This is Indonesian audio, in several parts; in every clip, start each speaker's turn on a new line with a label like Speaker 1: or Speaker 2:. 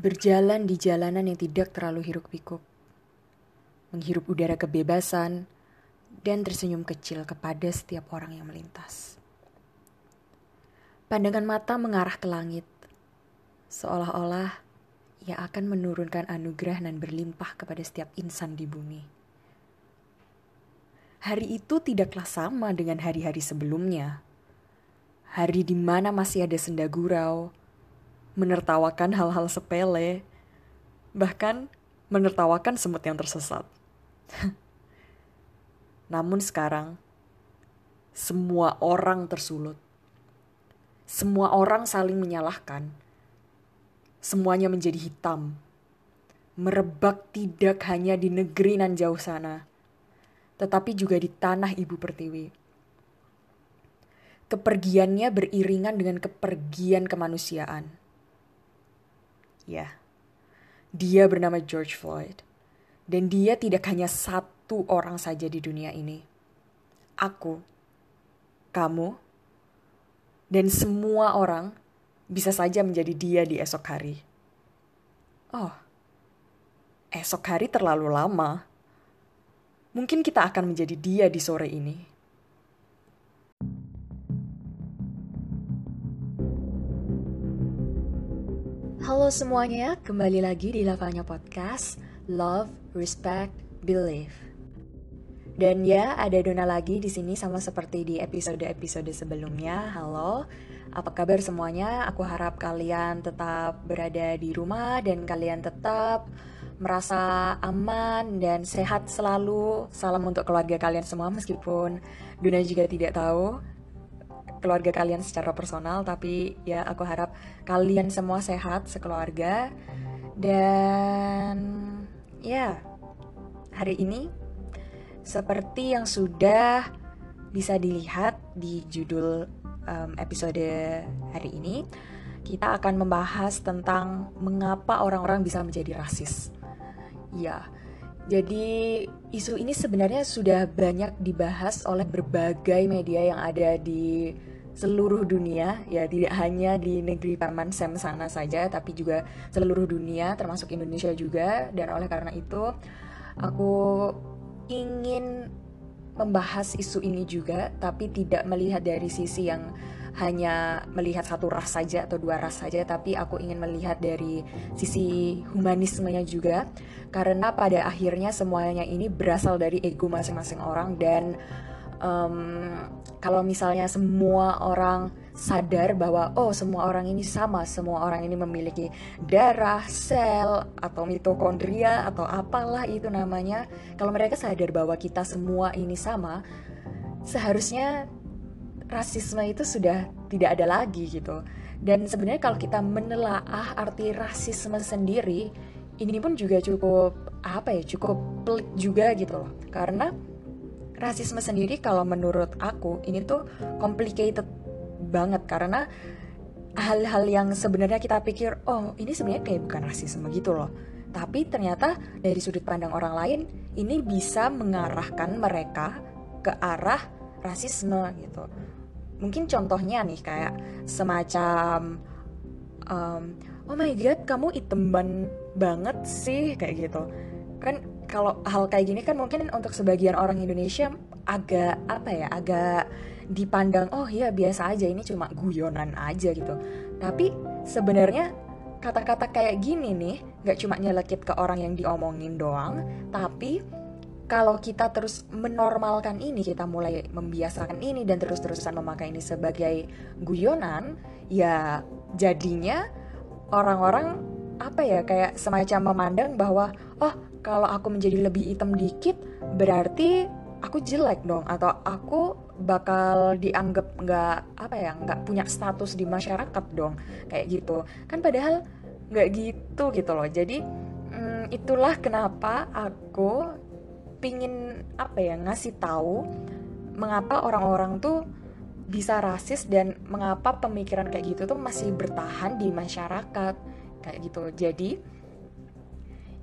Speaker 1: Berjalan di jalanan yang tidak terlalu hiruk-pikuk. Menghirup udara kebebasan dan tersenyum kecil kepada setiap orang yang melintas. Pandangan mata mengarah ke langit. Seolah-olah ia akan menurunkan anugerah dan berlimpah kepada setiap insan di bumi. Hari itu tidaklah sama dengan hari-hari sebelumnya. Hari di mana masih ada senda gurau, menertawakan hal-hal sepele, bahkan menertawakan semut yang tersesat. Namun sekarang, semua orang tersulut. Semua orang saling menyalahkan. Semuanya menjadi hitam. Merebak tidak hanya di negeri nan jauh sana, tetapi juga di tanah ibu pertiwi. Kepergiannya beriringan dengan kepergian kemanusiaan Ya, dia bernama George Floyd. Dan dia tidak hanya satu orang saja di dunia ini. Aku, kamu, dan semua orang bisa saja menjadi dia di esok hari. Oh, esok hari terlalu lama. Mungkin kita akan menjadi dia di sore ini. Halo semuanya, kembali lagi di Lavanya Podcast Love, Respect, Believe. Dan ya, ada Dona lagi di sini sama seperti di episode-episode sebelumnya. Halo, apa kabar semuanya? Aku harap kalian tetap berada di rumah dan kalian tetap merasa aman dan sehat selalu. Salam untuk keluarga kalian semua meskipun Dona juga tidak tahu keluarga kalian secara personal tapi ya aku harap kalian semua sehat sekeluarga dan ya hari ini seperti yang sudah bisa dilihat di judul um, episode hari ini kita akan membahas tentang mengapa orang-orang bisa menjadi rasis. Ya, jadi isu ini sebenarnya sudah banyak dibahas oleh berbagai media yang ada di seluruh dunia ya tidak hanya di negeri paman Sam sana saja tapi juga seluruh dunia termasuk Indonesia juga. Dan oleh karena itu aku ingin membahas isu ini juga tapi tidak melihat dari sisi yang hanya melihat satu ras saja atau dua ras saja tapi aku ingin melihat dari sisi humanismenya juga. Karena pada akhirnya semuanya ini berasal dari ego masing-masing orang dan um, kalau misalnya semua orang sadar bahwa oh semua orang ini sama, semua orang ini memiliki darah, sel atau mitokondria atau apalah itu namanya. Kalau mereka sadar bahwa kita semua ini sama, seharusnya rasisme itu sudah tidak ada lagi gitu. Dan sebenarnya kalau kita menelaah arti rasisme sendiri, ini pun juga cukup apa ya, cukup pelik juga gitu loh. Karena rasisme sendiri kalau menurut aku ini tuh complicated banget karena hal-hal yang sebenarnya kita pikir oh ini sebenarnya kayak bukan rasisme gitu loh. Tapi ternyata dari sudut pandang orang lain ini bisa mengarahkan mereka ke arah rasisme gitu. Mungkin contohnya nih kayak semacam um, oh my god kamu item banget sih kayak gitu. Kan kalau hal kayak gini kan mungkin untuk sebagian orang Indonesia agak apa ya agak dipandang oh ya biasa aja ini cuma guyonan aja gitu. Tapi sebenarnya kata-kata kayak gini nih nggak cuma nyelekit ke orang yang diomongin doang tapi kalau kita terus menormalkan ini kita mulai membiasakan ini dan terus-terusan memakai ini sebagai guyonan ya jadinya orang-orang apa ya kayak semacam memandang bahwa oh kalau aku menjadi lebih hitam dikit berarti aku jelek dong. Atau aku bakal dianggap nggak apa ya nggak punya status di masyarakat dong. Kayak gitu. Kan padahal nggak gitu gitu loh. Jadi hmm, itulah kenapa aku pingin apa ya ngasih tahu mengapa orang-orang tuh bisa rasis dan mengapa pemikiran kayak gitu tuh masih bertahan di masyarakat. Kayak gitu. Jadi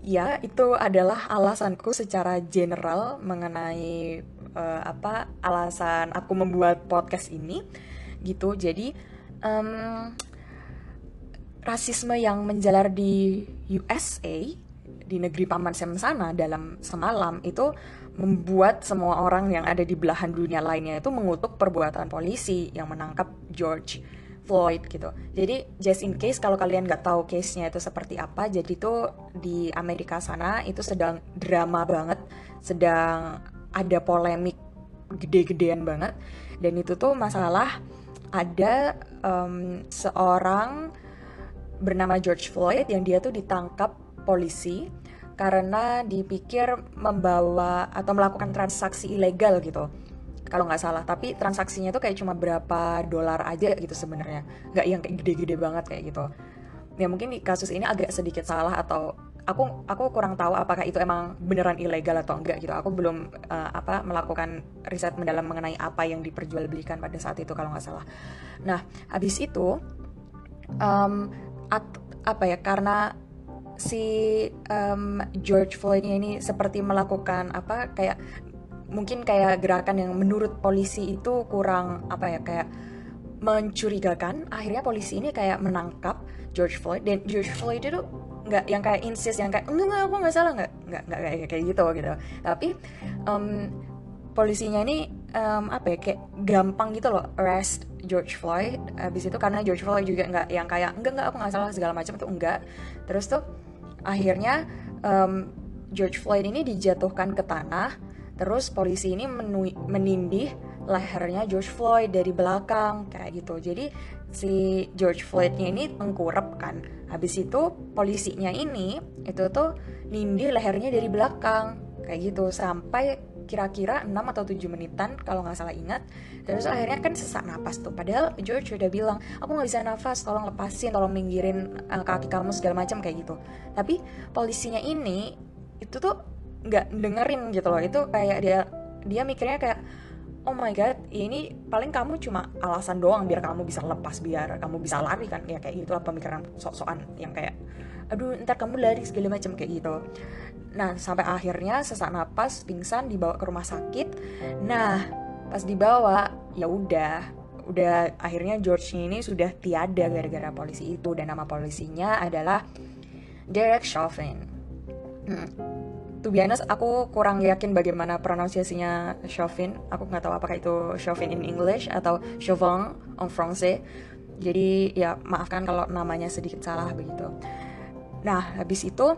Speaker 1: ya itu adalah alasanku secara general mengenai uh, apa alasan aku membuat podcast ini gitu. Jadi um, rasisme yang menjalar di USA di negeri paman Sam sana dalam semalam itu membuat semua orang yang ada di belahan dunia lainnya itu mengutuk perbuatan polisi yang menangkap George Floyd gitu. Jadi just in case kalau kalian nggak tahu case-nya itu seperti apa, jadi itu di Amerika sana itu sedang drama banget, sedang ada polemik gede-gedean banget, dan itu tuh masalah ada um, seorang bernama George Floyd yang dia tuh ditangkap polisi karena dipikir membawa atau melakukan transaksi ilegal gitu kalau nggak salah. Tapi transaksinya tuh kayak cuma berapa dolar aja gitu sebenarnya. Nggak yang kayak gede-gede banget kayak gitu. Ya mungkin di kasus ini agak sedikit salah atau aku aku kurang tahu apakah itu emang beneran ilegal atau enggak gitu. Aku belum uh, apa melakukan riset mendalam mengenai apa yang diperjualbelikan pada saat itu kalau nggak salah. Nah habis itu um, at, apa ya karena si um, George Floydnya ini seperti melakukan apa kayak mungkin kayak gerakan yang menurut polisi itu kurang apa ya kayak mencurigakan. Akhirnya polisi ini kayak menangkap George Floyd. Dan George Floyd itu nggak yang kayak insist yang kayak enggak enggak aku nggak salah. Nggak nggak nggak kayak kayak gitu gitu. Tapi um, polisinya ini um, apa ya kayak gampang gitu loh arrest George Floyd. Habis itu karena George Floyd juga nggak yang kayak enggak enggak aku nggak salah segala macam itu enggak. Terus tuh akhirnya um, George Floyd ini dijatuhkan ke tanah terus polisi ini menindih lehernya George Floyd dari belakang kayak gitu. Jadi si George Floydnya ini tengkurap kan. Habis itu polisinya ini itu tuh nindih lehernya dari belakang kayak gitu. Sampai kira-kira 6 atau 7 menitan kalau nggak salah ingat. Terus akhirnya kan sesak napas tuh. Padahal George udah bilang aku nggak bisa nafas tolong lepasin tolong minggirin uh, kaki kamu segala macam kayak gitu. Tapi polisinya ini itu tuh nggak dengerin gitu loh itu kayak dia dia mikirnya kayak oh my god ini paling kamu cuma alasan doang biar kamu bisa lepas biar kamu bisa lari kan ya kayak gitu lah pemikiran sok-sokan yang kayak aduh ntar kamu lari segala macam kayak gitu Nah, sampai akhirnya sesak napas, pingsan, dibawa ke rumah sakit. Nah, pas dibawa, ya udah, udah akhirnya George ini sudah tiada gara-gara polisi itu dan nama polisinya adalah Derek Chauvin. Hmm. To be honest, aku kurang yakin bagaimana pronunciasinya Chauvin. Aku nggak tahu apakah itu Chauvin in English atau Chauvin en français. Jadi ya maafkan kalau namanya sedikit salah begitu. Nah habis itu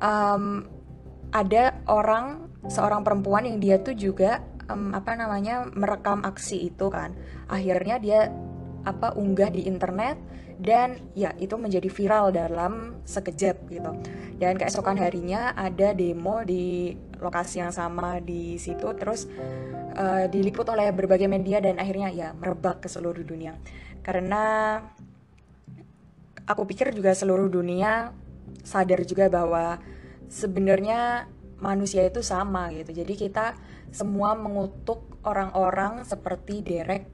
Speaker 1: um, ada orang seorang perempuan yang dia tuh juga um, apa namanya merekam aksi itu kan akhirnya dia apa unggah di internet dan ya itu menjadi viral dalam sekejap gitu dan keesokan harinya ada demo di lokasi yang sama di situ terus uh, diliput oleh berbagai media dan akhirnya ya merebak ke seluruh dunia karena aku pikir juga seluruh dunia sadar juga bahwa sebenarnya manusia itu sama gitu. Jadi kita semua mengutuk orang-orang seperti Derek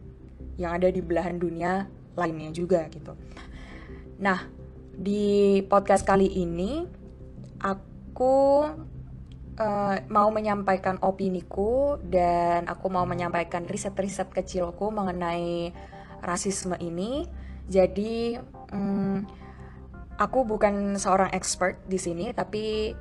Speaker 1: yang ada di belahan dunia lainnya juga gitu. Nah, di podcast kali ini aku uh, mau menyampaikan opiniku dan aku mau menyampaikan riset-riset kecilku mengenai rasisme ini. Jadi, um, aku bukan seorang expert di sini, tapi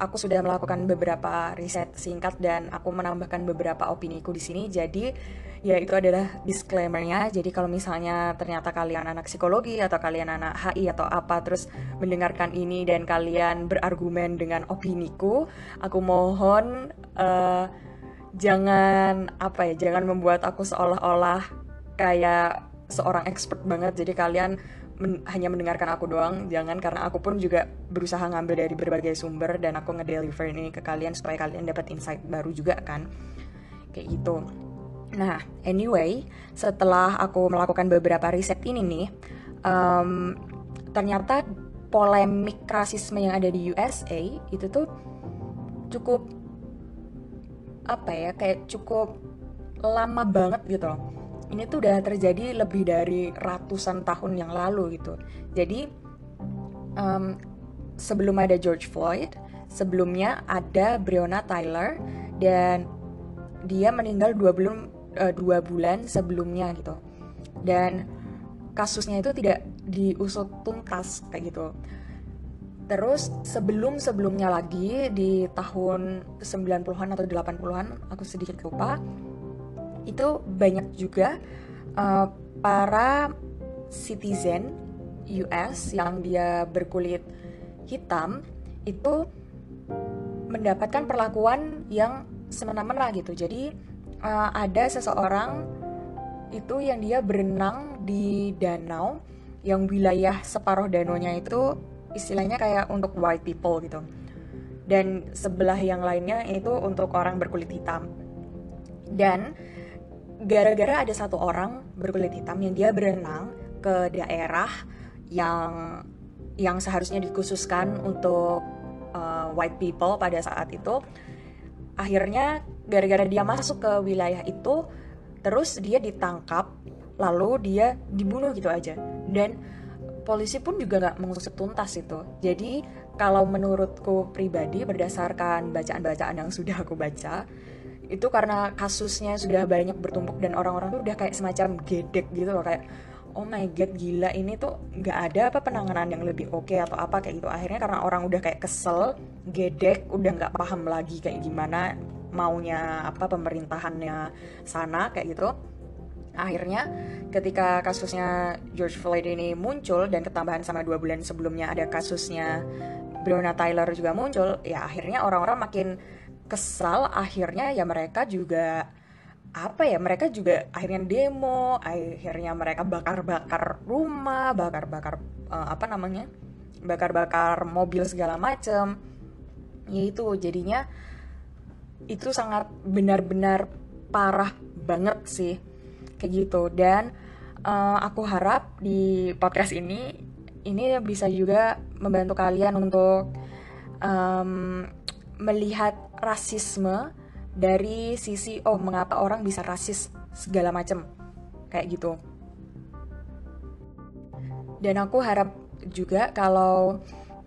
Speaker 1: aku sudah melakukan beberapa riset singkat dan aku menambahkan beberapa opiniku di sini. Jadi ya itu adalah disclaimernya. Jadi kalau misalnya ternyata kalian anak psikologi atau kalian anak HI atau apa terus mendengarkan ini dan kalian berargumen dengan opiniku, aku mohon uh, jangan apa ya, jangan membuat aku seolah-olah kayak seorang expert banget. Jadi kalian men hanya mendengarkan aku doang jangan karena aku pun juga berusaha ngambil dari berbagai sumber dan aku ngedeliver ini ke kalian supaya kalian dapat insight baru juga kan kayak gitu nah anyway setelah aku melakukan beberapa riset ini nih um, ternyata polemik rasisme yang ada di USA itu tuh cukup apa ya kayak cukup lama banget gitu loh ini tuh udah terjadi lebih dari ratusan tahun yang lalu gitu. Jadi um, sebelum ada George Floyd, sebelumnya ada Breonna Taylor dan dia meninggal dua bulan uh, dua bulan sebelumnya gitu. Dan kasusnya itu tidak diusut tuntas kayak gitu. Terus sebelum-sebelumnya lagi di tahun 90-an atau 80-an, aku sedikit lupa, itu banyak juga uh, para citizen US yang dia berkulit hitam itu mendapatkan perlakuan yang semena-mena gitu. Jadi uh, ada seseorang itu yang dia berenang di danau yang wilayah separuh danaunya itu istilahnya kayak untuk white people gitu. Dan sebelah yang lainnya itu untuk orang berkulit hitam. Dan gara-gara ada satu orang berkulit hitam yang dia berenang ke daerah yang yang seharusnya dikhususkan untuk uh, white people pada saat itu akhirnya gara-gara dia masuk ke wilayah itu terus dia ditangkap lalu dia dibunuh gitu aja. Dan polisi pun juga nggak mengusut tuntas itu. Jadi kalau menurutku pribadi berdasarkan bacaan-bacaan yang sudah aku baca itu karena kasusnya sudah banyak bertumpuk dan orang-orang tuh udah kayak semacam gedek gitu loh kayak oh my god gila ini tuh nggak ada apa penanganan yang lebih oke okay atau apa kayak gitu. Akhirnya karena orang udah kayak kesel gedek udah nggak paham lagi kayak gimana maunya apa pemerintahannya sana kayak gitu. Akhirnya ketika kasusnya George Floyd ini muncul dan ketambahan sama dua bulan sebelumnya ada kasusnya Breonna Taylor juga muncul ya akhirnya orang-orang makin kesal. Akhirnya ya mereka juga apa ya mereka juga akhirnya demo akhirnya mereka bakar-bakar rumah bakar-bakar uh, apa namanya bakar-bakar mobil segala macem. Ya itu jadinya itu sangat benar-benar parah banget sih. Kayak gitu. Dan uh, aku harap di podcast ini ini bisa juga membantu kalian untuk um, melihat rasisme dari sisi oh mengapa orang bisa rasis segala macam kayak gitu. Dan aku harap juga kalau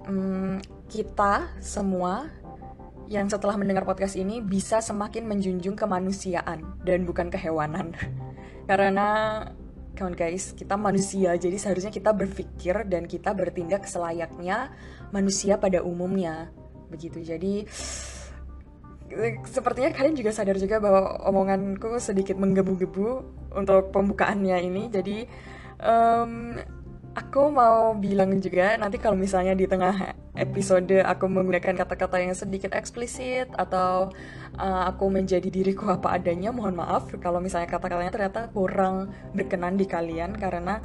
Speaker 1: hmm, kita semua yang setelah mendengar podcast ini bisa semakin menjunjung kemanusiaan dan bukan kehewanan karena kawan guys kita manusia jadi seharusnya kita berpikir dan kita bertindak selayaknya manusia pada umumnya begitu jadi sepertinya kalian juga sadar juga bahwa omonganku sedikit menggebu-gebu untuk pembukaannya ini. Jadi um, aku mau bilang juga nanti kalau misalnya di tengah episode aku menggunakan kata-kata yang sedikit eksplisit atau uh, aku menjadi diriku apa adanya, mohon maaf kalau misalnya kata-katanya ternyata kurang berkenan di kalian karena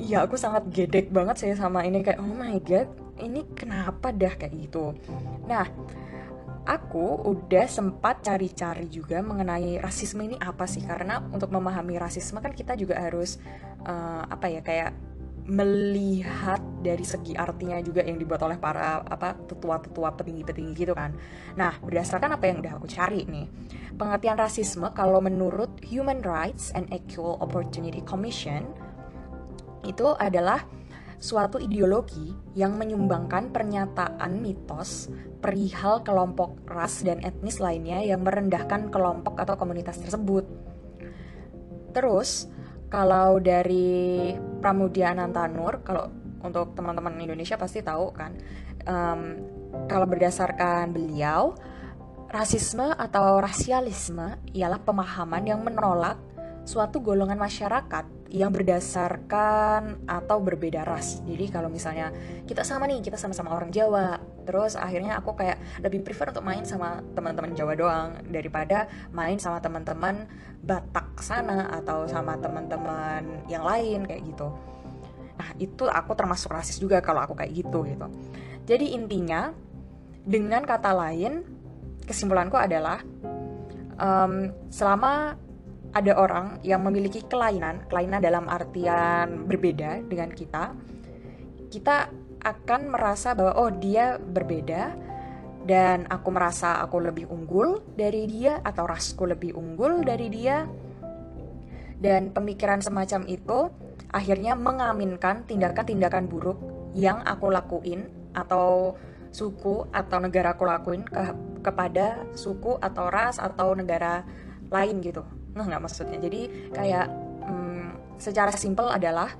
Speaker 1: ya aku sangat gedek banget sih sama ini kayak oh my god ini kenapa dah kayak gitu. Nah aku udah sempat cari-cari juga mengenai rasisme ini apa sih karena untuk memahami rasisme kan kita juga harus uh, apa ya kayak melihat dari segi artinya juga yang dibuat oleh para apa tetua-tetua petinggi-petinggi gitu kan. Nah, berdasarkan apa yang udah aku cari nih. Pengertian rasisme kalau menurut Human Rights and Equal Opportunity Commission itu adalah suatu ideologi yang menyumbangkan pernyataan mitos perihal kelompok ras dan etnis lainnya yang merendahkan kelompok atau komunitas tersebut. Terus, kalau dari Pramudia Anantanur, kalau untuk teman-teman Indonesia pasti tahu kan, um, kalau berdasarkan beliau, rasisme atau rasialisme ialah pemahaman yang menolak suatu golongan masyarakat yang berdasarkan atau berbeda ras. Jadi kalau misalnya kita sama nih, kita sama-sama orang Jawa, terus akhirnya aku kayak lebih prefer untuk main sama teman-teman Jawa doang daripada main sama teman-teman Batak sana atau sama teman-teman yang lain kayak gitu. Nah, itu aku termasuk rasis juga kalau aku kayak gitu gitu. Jadi intinya dengan kata lain kesimpulanku adalah um, selama ada orang yang memiliki kelainan, kelainan dalam artian berbeda dengan kita, kita akan merasa bahwa oh dia berbeda dan aku merasa aku lebih unggul dari dia atau rasku lebih unggul dari dia. Dan pemikiran semacam itu akhirnya mengaminkan tindakan-tindakan buruk yang aku lakuin atau suku atau negara aku lakuin ke, kepada suku atau ras atau negara lain gitu Nah nggak maksudnya. Jadi kayak hmm, secara simpel adalah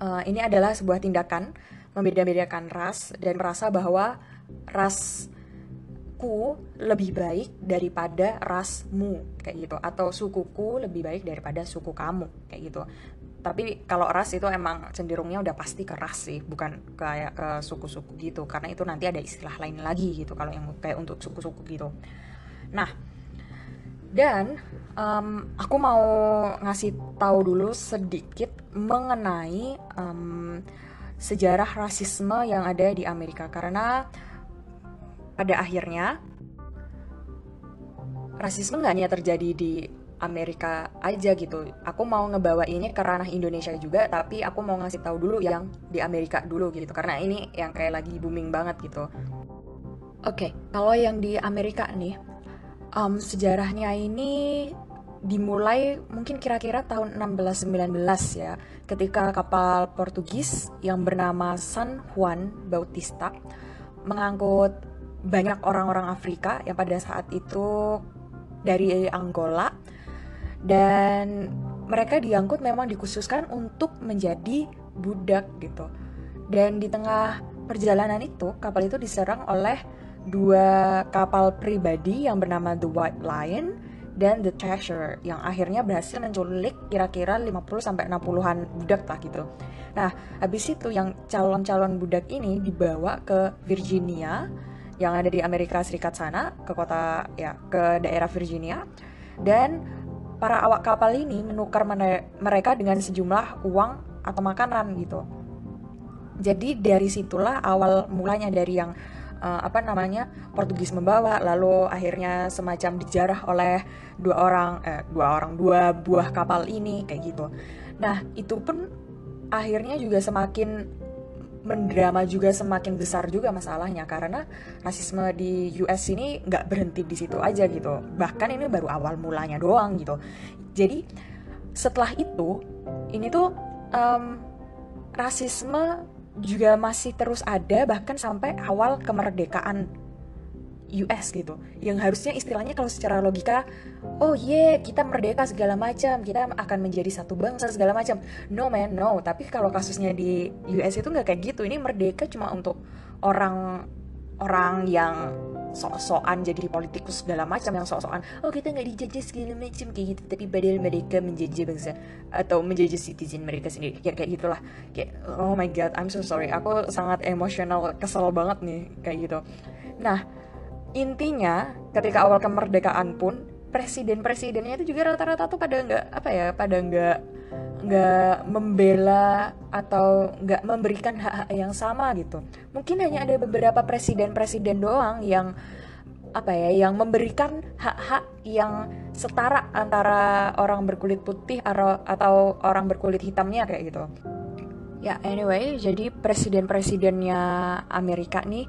Speaker 1: uh, ini adalah sebuah tindakan membeda-bedakan ras dan merasa bahwa rasku lebih baik daripada rasmu kayak gitu. Atau sukuku lebih baik daripada suku kamu kayak gitu. Tapi kalau ras itu emang cenderungnya udah pasti ke ras sih bukan kayak ke suku-suku gitu. Karena itu nanti ada istilah lain lagi gitu kalau yang kayak untuk suku-suku gitu. Nah dan um, aku mau ngasih tahu dulu sedikit mengenai um, sejarah rasisme yang ada di Amerika karena pada akhirnya rasisme nggak hanya terjadi di Amerika aja gitu. Aku mau ngebawa ini ke ranah Indonesia juga, tapi aku mau ngasih tahu dulu yang di Amerika dulu gitu, karena ini yang kayak lagi booming banget gitu. Oke, okay, kalau yang di Amerika nih, um, sejarahnya ini dimulai mungkin kira-kira tahun 1619 ya, ketika kapal Portugis yang bernama San Juan Bautista mengangkut banyak orang-orang Afrika yang pada saat itu dari Angola dan mereka diangkut memang dikhususkan untuk menjadi budak gitu. Dan di tengah perjalanan itu kapal itu diserang oleh dua kapal pribadi yang bernama The White Lion dan The Treasure yang akhirnya berhasil menculik kira-kira 50 sampai 60-an budak lah gitu. Nah, habis itu yang calon-calon budak ini dibawa ke Virginia yang ada di Amerika Serikat sana, ke kota ya, ke daerah Virginia dan para awak kapal ini menukar mereka dengan sejumlah uang atau makanan gitu. Jadi dari situlah awal mulanya dari yang uh, apa namanya Portugis membawa, lalu akhirnya semacam dijarah oleh dua orang, eh, dua orang dua buah kapal ini kayak gitu. Nah itu pun akhirnya juga semakin mendrama juga semakin besar juga masalahnya. Karena rasisme di US ini nggak berhenti di situ aja gitu. Bahkan ini baru awal mulanya doang gitu. Jadi setelah itu ini tuh um, rasisme juga masih terus ada bahkan sampai awal kemerdekaan US gitu. Yang harusnya istilahnya kalau secara logika oh yeah kita merdeka segala macam kita akan menjadi satu bangsa segala macam. No man no. Tapi kalau kasusnya di US itu nggak kayak gitu. Ini merdeka cuma untuk orang orang yang sok-sokan jadi politikus segala macam yang sok-sokan oh kita nggak dijajah segala macam kayak gitu. Tapi padahal mereka menjajah bangsa atau menjajah citizen mereka sendiri. Ya kayak gitulah. Kayak oh my god I'm so sorry. Aku sangat emosional kesel banget nih kayak gitu. Nah intinya ketika awal kemerdekaan pun presiden-presidennya itu juga rata-rata tuh pada nggak apa ya pada nggak nggak membela atau nggak memberikan hak-hak yang sama gitu. Mungkin hanya ada beberapa presiden-presiden doang yang apa ya yang memberikan hak-hak yang setara antara orang berkulit putih atau orang berkulit hitamnya kayak gitu. Ya anyway jadi presiden-presidennya Amerika nih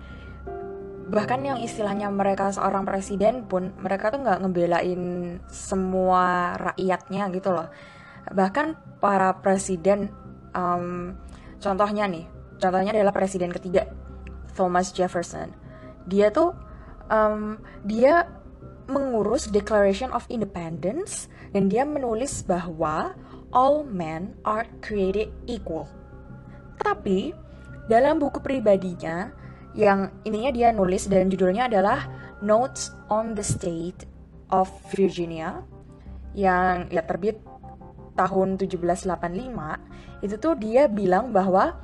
Speaker 1: bahkan yang istilahnya mereka seorang presiden pun mereka tuh nggak ngebelain semua rakyatnya gitu loh. Bahkan para presiden um, contohnya nih contohnya adalah presiden ketiga Thomas Jefferson. Dia tuh um, dia mengurus Declaration of Independence dan dia menulis bahwa all men are created equal. Tapi dalam buku pribadinya yang ininya dia nulis dan judulnya adalah Notes on the State of Virginia yang ya terbit tahun 1785 itu tuh dia bilang bahwa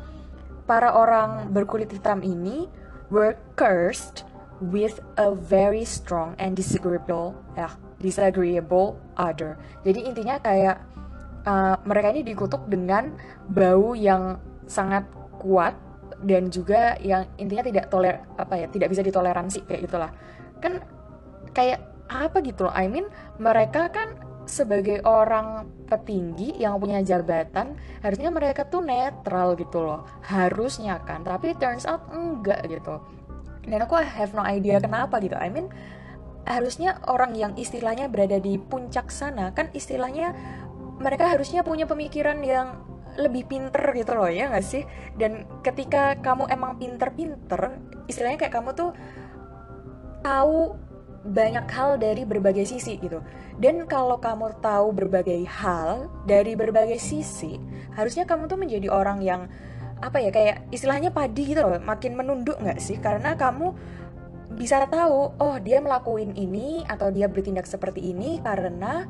Speaker 1: para orang berkulit hitam ini were cursed with a very strong and disagreeable ya disagreeable other. Jadi intinya kayak uh, mereka ini dikutuk dengan bau yang sangat kuat dan juga yang intinya tidak toler apa ya tidak bisa ditoleransi kayak gitulah. Kan kayak apa gitu loh I mean mereka kan sebagai orang petinggi yang punya jabatan harusnya mereka tuh netral gitu loh. Harusnya kan tapi turns out enggak gitu. Dan aku have no idea kenapa gitu. I mean harusnya orang yang istilahnya berada di puncak sana kan istilahnya mereka harusnya punya pemikiran yang lebih pinter gitu loh ya nggak sih dan ketika kamu emang pinter-pinter istilahnya kayak kamu tuh tahu banyak hal dari berbagai sisi gitu. Dan kalau kamu tahu berbagai hal dari berbagai sisi, harusnya kamu tuh menjadi orang yang apa ya kayak istilahnya padi gitu loh, makin menunduk nggak sih? Karena kamu bisa tahu, oh dia melakuin ini atau dia bertindak seperti ini karena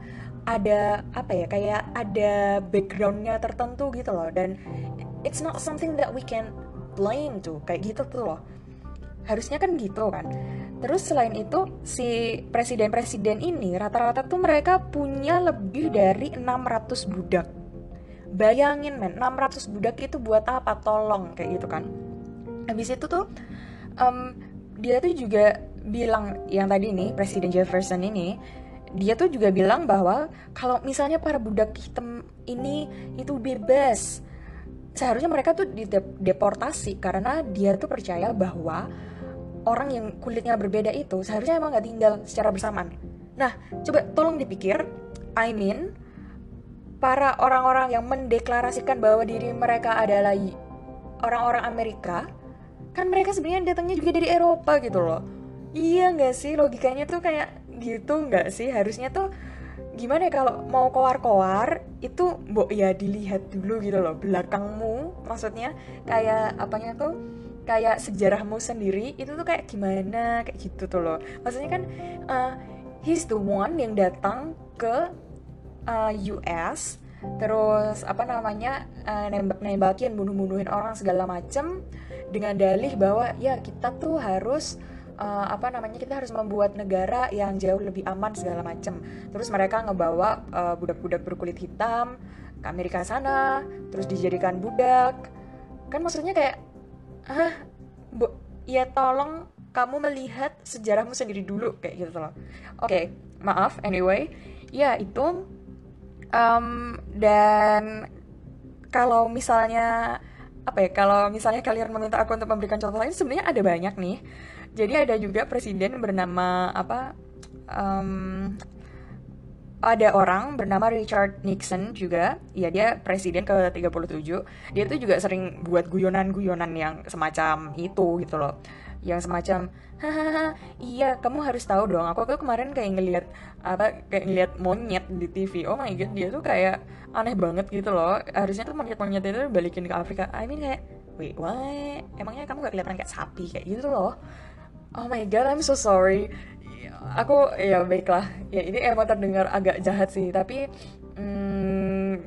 Speaker 1: ada apa ya kayak ada backgroundnya tertentu gitu loh. Dan it's not something that we can blame tuh kayak gitu tuh loh. Harusnya kan gitu kan. Terus selain itu si presiden-presiden ini rata-rata tuh mereka punya lebih dari 600 budak. Bayangin men 600 budak itu buat apa? Tolong kayak gitu kan. Habis itu tuh um, dia tuh juga bilang yang tadi nih presiden Jefferson ini dia tuh juga bilang bahwa kalau misalnya para budak hitam ini itu bebas seharusnya mereka tuh dideportasi karena dia tuh percaya bahwa orang yang kulitnya berbeda itu seharusnya emang nggak tinggal secara bersamaan. Nah, coba tolong dipikir, I mean, para orang-orang yang mendeklarasikan bahwa diri mereka adalah orang-orang Amerika, kan mereka sebenarnya datangnya juga dari Eropa gitu loh. Iya nggak sih logikanya tuh kayak gitu nggak sih? Harusnya tuh gimana ya kalau mau koar-koar itu mbok ya dilihat dulu gitu loh belakangmu. Maksudnya kayak apanya tuh? Kayak sejarahmu sendiri itu tuh kayak gimana? Kayak gitu tuh loh. Maksudnya kan uh, he's the one yang datang ke uh, eh, US terus apa namanya uh, nembak-nembakin bunuh-bunuhin orang segala macem dengan dalih bahwa ya kita tuh harus uh, apa namanya kita harus membuat negara yang jauh lebih aman segala macam. Terus mereka ngebawa uh, budak-budak berkulit hitam ke Amerika sana, terus dijadikan budak. Kan maksudnya kayak, ah, bu, ya tolong kamu melihat sejarahmu sendiri dulu kayak gitu loh. Oke, okay, maaf. Anyway, ya itu um, dan kalau misalnya apa ya kalau misalnya kalian meminta aku untuk memberikan contoh lain sebenarnya ada banyak nih jadi ada juga presiden bernama apa um, ada orang bernama Richard Nixon juga. Ya dia presiden ke 37 dia tuh juga sering buat guyonan-guyonan yang semacam itu gitu loh. Yang semacam hahaha iya kamu harus tahu dong. Aku tuh kemarin kayak ngelihat apa kayak ngelihat monyet di TV oh my god dia tuh kayak aneh banget gitu loh. Harusnya tuh monyet-monyet itu balikin ke Afrika. I mean kayak wait what? Emangnya kamu gak kelihatan kayak sapi kayak gitu loh oh my god I'm so sorry. Aku ya baiklah. Ya ini emang terdengar agak jahat sih tapi hmm,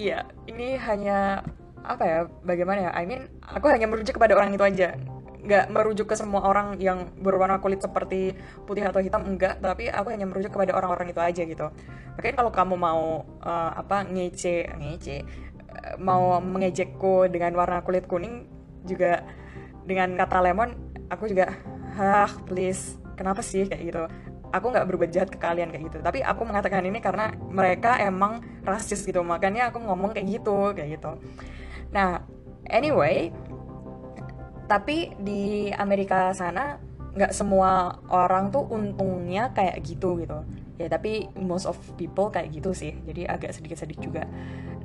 Speaker 1: ya ini hanya apa ya bagaimana ya? I mean aku hanya merujuk kepada orang itu aja. Nggak merujuk ke semua orang yang berwarna kulit seperti putih atau hitam enggak tapi aku hanya merujuk kepada orang-orang itu aja gitu. Makanya kalau kamu mau uh, apa ngece ngece uh, mau mengejekku dengan warna kulit kuning juga dengan kata lemon aku juga hah please kenapa sih? kayak gitu. Aku nggak berbuat jahat ke kalian kayak gitu. Tapi aku mengatakan ini karena mereka emang rasis gitu. Makanya aku ngomong kayak gitu kayak gitu. Nah anyway tapi di Amerika sana nggak semua orang tuh untungnya kayak gitu gitu. Ya tapi most of people kayak gitu sih. Jadi agak sedikit-sedikit juga.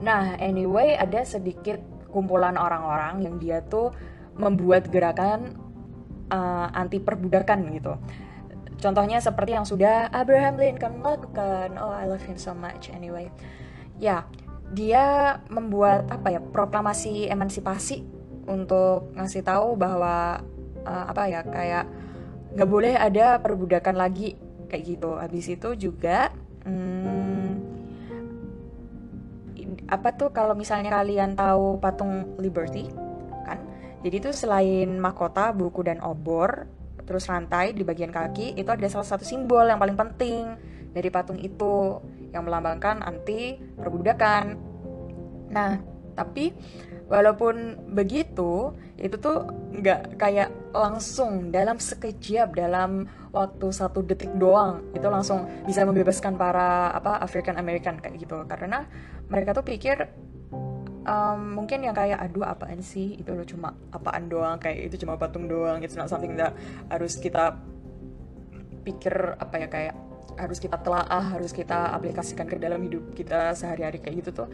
Speaker 1: Nah anyway ada sedikit kumpulan orang-orang yang dia tuh membuat gerakan uh, anti perbudakan gitu contohnya seperti yang sudah Abraham Lincoln lakukan oh I love him so much anyway ya dia membuat apa ya proklamasi emansipasi untuk ngasih tahu bahwa uh, apa ya kayak nggak boleh ada perbudakan lagi kayak gitu. Habis itu juga hmm, apa tuh kalau misalnya kalian tahu patung Liberty? Jadi itu selain mahkota, buku dan obor, terus rantai di bagian kaki itu ada salah satu simbol yang paling penting dari patung itu yang melambangkan anti perbudakan. Nah, tapi walaupun begitu itu tuh nggak kayak langsung dalam sekejap dalam waktu satu detik doang itu langsung bisa membebaskan para apa African American kayak gitu karena mereka tuh pikir um, mungkin yang kayak aduh apaan sih? Itu loh cuma apaan doang kayak itu cuma patung doang it's not something that harus kita pikir apa ya kayak harus kita telaah harus kita aplikasikan ke dalam hidup kita sehari-hari kayak gitu tuh.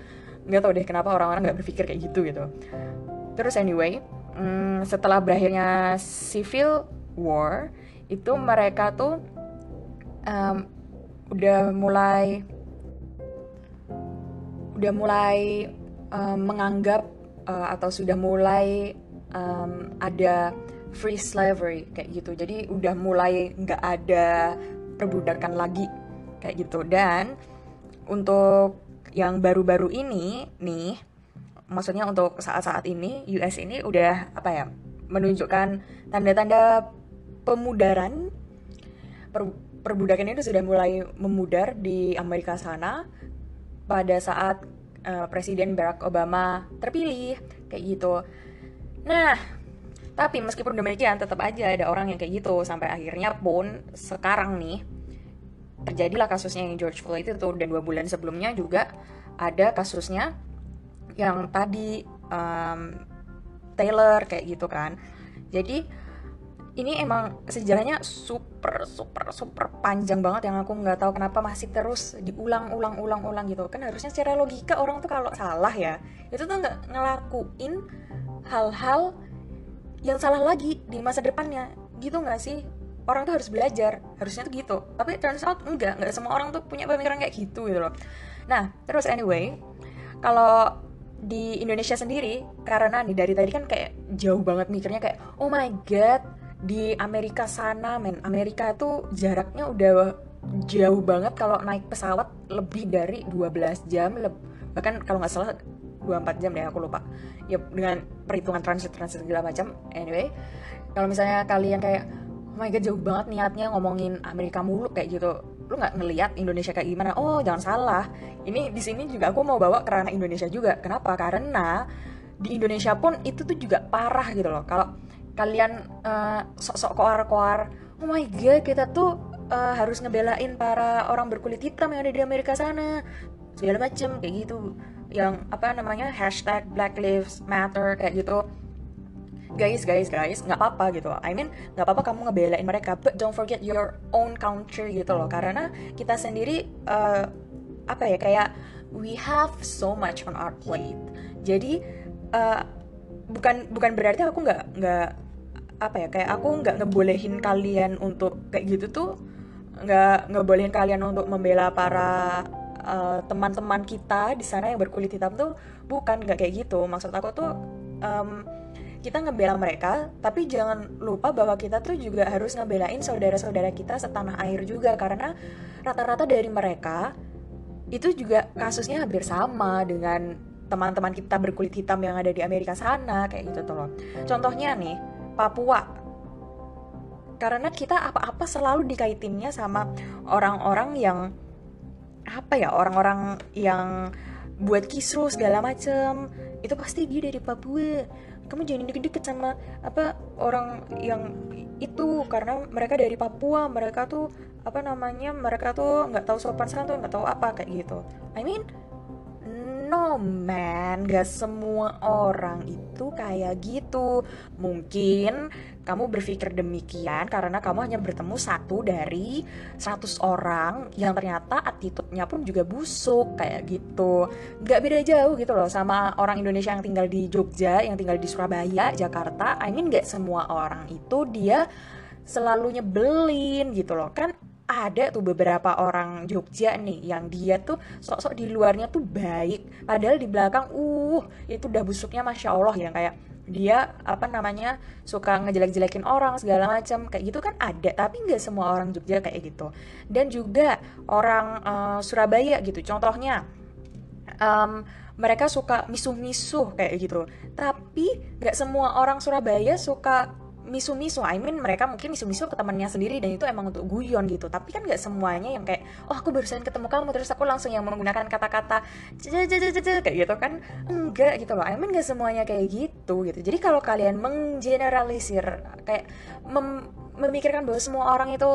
Speaker 1: Nggak tau deh kenapa orang-orang nggak berpikir kayak gitu gitu. Terus anyway hmm, setelah berakhirnya civil war itu mereka tuh um, udah mulai udah mulai um, menganggap uh, atau sudah mulai um, ada free slavery kayak gitu. Jadi udah mulai nggak ada perbudakan lagi kayak gitu. Dan untuk yang baru-baru ini nih maksudnya untuk saat-saat ini US ini udah apa ya menunjukkan tanda-tanda pemudaran. Per, perbudakan itu sudah mulai memudar di Amerika sana. Pada saat uh, Presiden Barack Obama terpilih kayak gitu. Nah, tapi meskipun demikian tetap aja ada orang yang kayak gitu. Sampai akhirnya pun sekarang nih terjadilah kasusnya yang George Floyd itu. Dan dua bulan sebelumnya juga ada kasusnya yang tadi um, Taylor kayak gitu kan. Jadi ini emang sejarahnya super super super panjang banget yang aku nggak tahu kenapa masih terus diulang-ulang-ulang-ulang gitu. Kan harusnya secara logika orang tuh kalau salah ya itu tuh nggak ngelakuin hal-hal yang salah lagi di masa depannya. Gitu nggak sih? Orang tuh harus belajar harusnya tuh gitu. Tapi turns out enggak nggak semua orang tuh punya pemikiran kayak gitu gitu loh. Nah terus anyway kalau di Indonesia sendiri karena nih dari tadi kan kayak jauh banget mikirnya kayak oh my god di Amerika sana men. Amerika tuh jaraknya udah jauh banget kalau naik pesawat lebih dari 12 jam bahkan kalau nggak salah 24 jam deh aku lupa. Ya dengan perhitungan transit transit segala macam. Anyway kalau misalnya kalian kayak oh my god jauh banget niatnya ngomongin Amerika mulu kayak gitu lu nggak ngelihat Indonesia kayak gimana? Oh jangan salah. Ini di sini juga aku mau bawa ke ranah Indonesia juga. Kenapa? Karena di Indonesia pun itu tuh juga parah gitu loh. Kalau kalian uh, sok-sok koar-koar oh my god kita tuh uh, harus ngebelain para orang berkulit hitam yang ada di Amerika sana. Segala macem kayak gitu. Yang apa namanya hashtag Black Lives Matter kayak gitu. Guys guys guys nggak apa-apa gitu. I mean nggak apa-apa kamu ngebelain mereka but don't forget your own country gitu loh. Karena kita sendiri uh, apa ya kayak we have so much on our plate. Jadi uh, bukan bukan berarti aku nggak nggak apa ya kayak aku nggak ngebolehin kalian untuk kayak gitu tuh nggak ngebolehin kalian untuk membela para uh, teman-teman uh, kita di sana yang berkulit hitam tuh bukan nggak kayak gitu. Maksud aku tuh um, kita ngebela mereka, tapi jangan lupa bahwa kita tuh juga harus ngebelain saudara-saudara kita setanah air juga. Karena rata-rata dari mereka itu juga kasusnya hampir sama dengan teman-teman kita berkulit hitam yang ada di Amerika sana kayak gitu tuh loh. Contohnya nih, Papua. Karena kita apa-apa selalu dikaitinnya sama orang-orang yang apa ya, orang-orang yang buat kisru segala macem. Itu pasti dia dari Papua. Kamu jangan deket-deket sama apa orang yang itu. Karena mereka dari Papua. Mereka tuh apa namanya mereka tuh nggak tahu sopan santun nggak tahu apa kayak gitu. I mean no man. Gak semua orang itu kayak gitu. Mungkin kamu berpikir demikian karena kamu hanya bertemu satu dari 100 orang yang ternyata attitude-nya pun juga busuk kayak gitu. Gak beda jauh gitu loh sama orang Indonesia yang tinggal di Jogja yang tinggal di Surabaya Jakarta. I mean gak semua orang itu dia selalu nyebelin gitu loh. Kan ada tuh beberapa orang Jogja nih yang dia tuh sok-sok di luarnya tuh baik. Padahal di belakang uh itu udah busuknya masya Allah yang kayak dia apa namanya suka ngejelek-jelekin orang segala macam kayak gitu kan ada tapi nggak semua orang Jogja kayak gitu. Dan juga orang uh, Surabaya gitu contohnya um, mereka suka misuh-misuh kayak gitu. Tapi nggak semua orang Surabaya suka misu-misu, I mean mereka mungkin misu-misu ke temannya sendiri dan itu emang untuk guyon gitu. Tapi kan nggak semuanya yang kayak, oh aku barusan ketemu kamu terus aku langsung yang menggunakan kata-kata kayak gitu kan, enggak gitu loh. I mean nggak semuanya kayak gitu gitu. Jadi kalau kalian menggeneralisir kayak mem memikirkan bahwa semua orang itu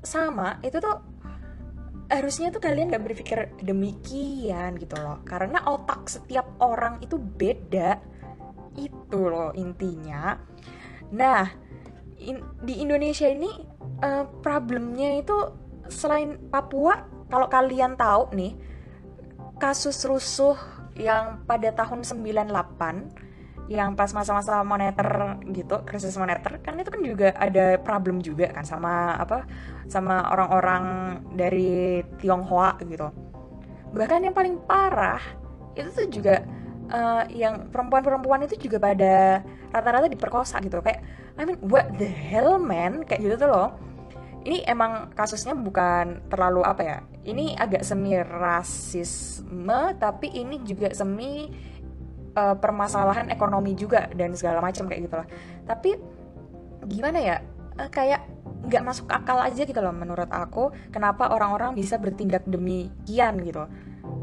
Speaker 1: sama, itu tuh harusnya tuh kalian gak berpikir demikian gitu loh karena otak setiap orang itu beda itu loh intinya Nah, in, di Indonesia ini uh, problemnya itu selain Papua, kalau kalian tahu nih, kasus rusuh yang pada tahun 98 yang pas masa-masa moneter gitu krisis moneter kan itu kan juga ada problem juga kan sama apa sama orang-orang dari Tionghoa gitu. Bahkan yang paling parah itu tuh juga uh, yang perempuan-perempuan itu juga pada rata-rata diperkosa gitu. Kayak I mean what the hell man? Kayak gitu tuh loh. Ini emang kasusnya bukan terlalu apa ya. Ini agak semi rasisme tapi ini juga semi uh, permasalahan ekonomi juga dan segala macam kayak gitu lah tapi gimana ya? Uh, kayak nggak masuk akal aja gitu loh menurut aku kenapa orang-orang bisa bertindak demikian gitu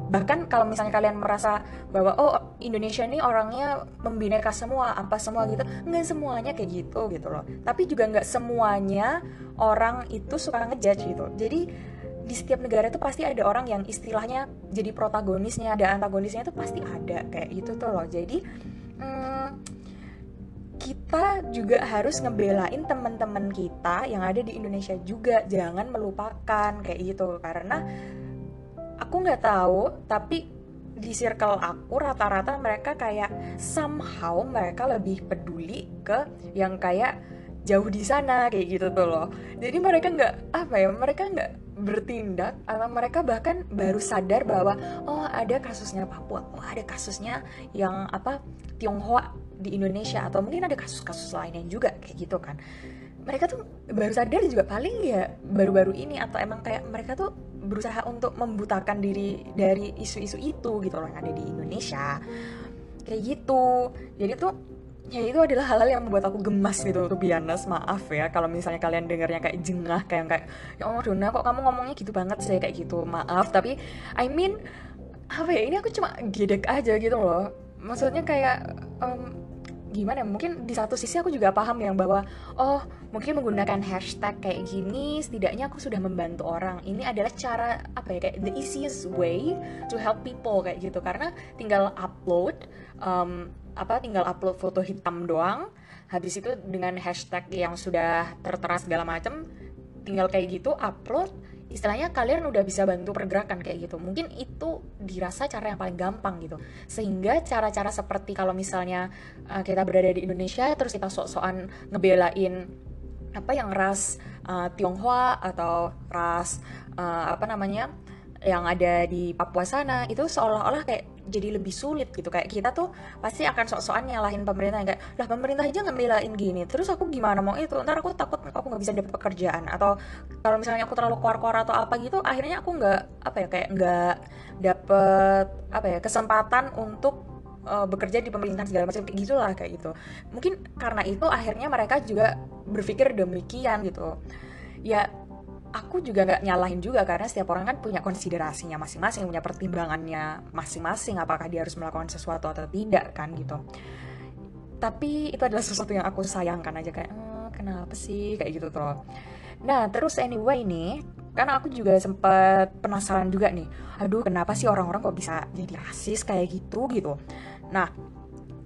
Speaker 1: bahkan kalau misalnya kalian merasa bahwa oh Indonesia ini orangnya membineka semua apa semua gitu nggak semuanya kayak gitu gitu loh. Tapi juga nggak semuanya orang itu suka ngejudge gitu. Jadi di setiap negara itu pasti ada orang yang istilahnya jadi protagonisnya ada antagonisnya itu pasti ada kayak gitu tuh loh. Jadi hmm, kita juga harus ngebelain teman-teman kita yang ada di Indonesia juga. Jangan melupakan kayak gitu. Karena aku nggak tahu tapi di circle aku rata-rata mereka kayak somehow mereka lebih peduli ke yang kayak jauh di sana kayak gitu tuh loh jadi mereka nggak apa ya mereka nggak bertindak atau mereka bahkan baru sadar bahwa oh ada kasusnya Papua, oh ada kasusnya yang apa Tionghoa di Indonesia atau mungkin ada kasus-kasus lainnya juga kayak gitu kan. Mereka tuh baru sadar juga paling ya baru-baru ini atau emang kayak mereka tuh berusaha untuk membutakan diri dari isu-isu itu gitu loh yang ada di Indonesia. Kayak gitu. Jadi tuh ya itu adalah hal-hal yang membuat aku gemas gitu tuh bianas maaf ya kalau misalnya kalian dengarnya kayak jengah kayak kayak ya Allah Dona kok kamu ngomongnya gitu banget sih kayak gitu maaf tapi I mean apa ya ini aku cuma gedek aja gitu loh maksudnya kayak um, gimana ya, mungkin di satu sisi aku juga paham yang bahwa oh mungkin menggunakan hashtag kayak gini setidaknya aku sudah membantu orang. Ini adalah cara apa ya kayak the easiest way to help people kayak gitu. Karena tinggal upload um, apa tinggal upload foto hitam doang habis itu dengan hashtag yang sudah tertera segala macam tinggal kayak gitu upload istilahnya kalian udah bisa bantu pergerakan kayak gitu. Mungkin itu dirasa cara yang paling gampang gitu. Sehingga cara-cara seperti kalau misalnya uh, kita berada di Indonesia terus kita sok-sokan ngebelain apa yang ras uh, Tionghoa atau ras uh, apa namanya yang ada di Papua sana itu seolah-olah kayak jadi lebih sulit gitu. Kayak kita tuh pasti akan sok-sokan nyalahin pemerintah kayak lah pemerintah aja ngebelain gini terus aku gimana mau itu? Ntar aku takut aku nggak bisa dapet pekerjaan. Atau kalau misalnya aku terlalu keluar-keluar atau apa gitu akhirnya aku nggak apa ya kayak nggak dapet apa ya kesempatan untuk uh, bekerja di pemerintahan segala macam kayak gitulah kayak gitu. Mungkin karena itu akhirnya mereka juga berpikir demikian gitu. Ya aku juga nggak nyalahin juga karena setiap orang kan punya konsiderasinya masing-masing punya pertimbangannya masing-masing apakah dia harus melakukan sesuatu atau tidak kan gitu. Tapi itu adalah sesuatu yang aku sayangkan aja kayak ehm, kenapa sih? kayak gitu tuh nah terus anyway nih karena aku juga sempat penasaran juga nih aduh kenapa sih orang-orang kok bisa jadi rasis kayak gitu? gitu. Nah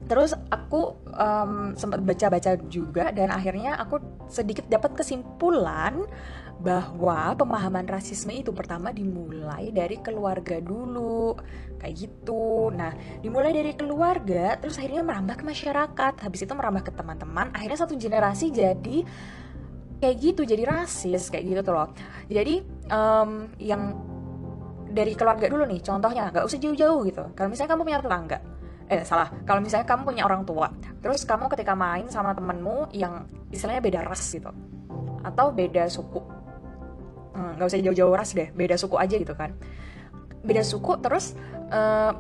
Speaker 1: terus aku um, sempat baca-baca juga dan akhirnya aku sedikit dapat kesimpulan bahwa pemahaman rasisme itu pertama dimulai dari keluarga dulu kayak gitu. Nah dimulai dari keluarga terus akhirnya merambah ke masyarakat. Habis itu merambah ke teman-teman akhirnya satu generasi jadi kayak gitu jadi rasis kayak gitu tuh loh. Jadi um, yang dari keluarga dulu nih contohnya nggak usah jauh-jauh gitu. Kalau misalnya kamu punya tetangga eh salah. Kalau misalnya kamu punya orang tua terus kamu ketika main sama temenmu yang istilahnya beda ras gitu atau beda suku nggak usah jauh-jauh ras deh beda suku aja gitu kan. Beda suku terus uh,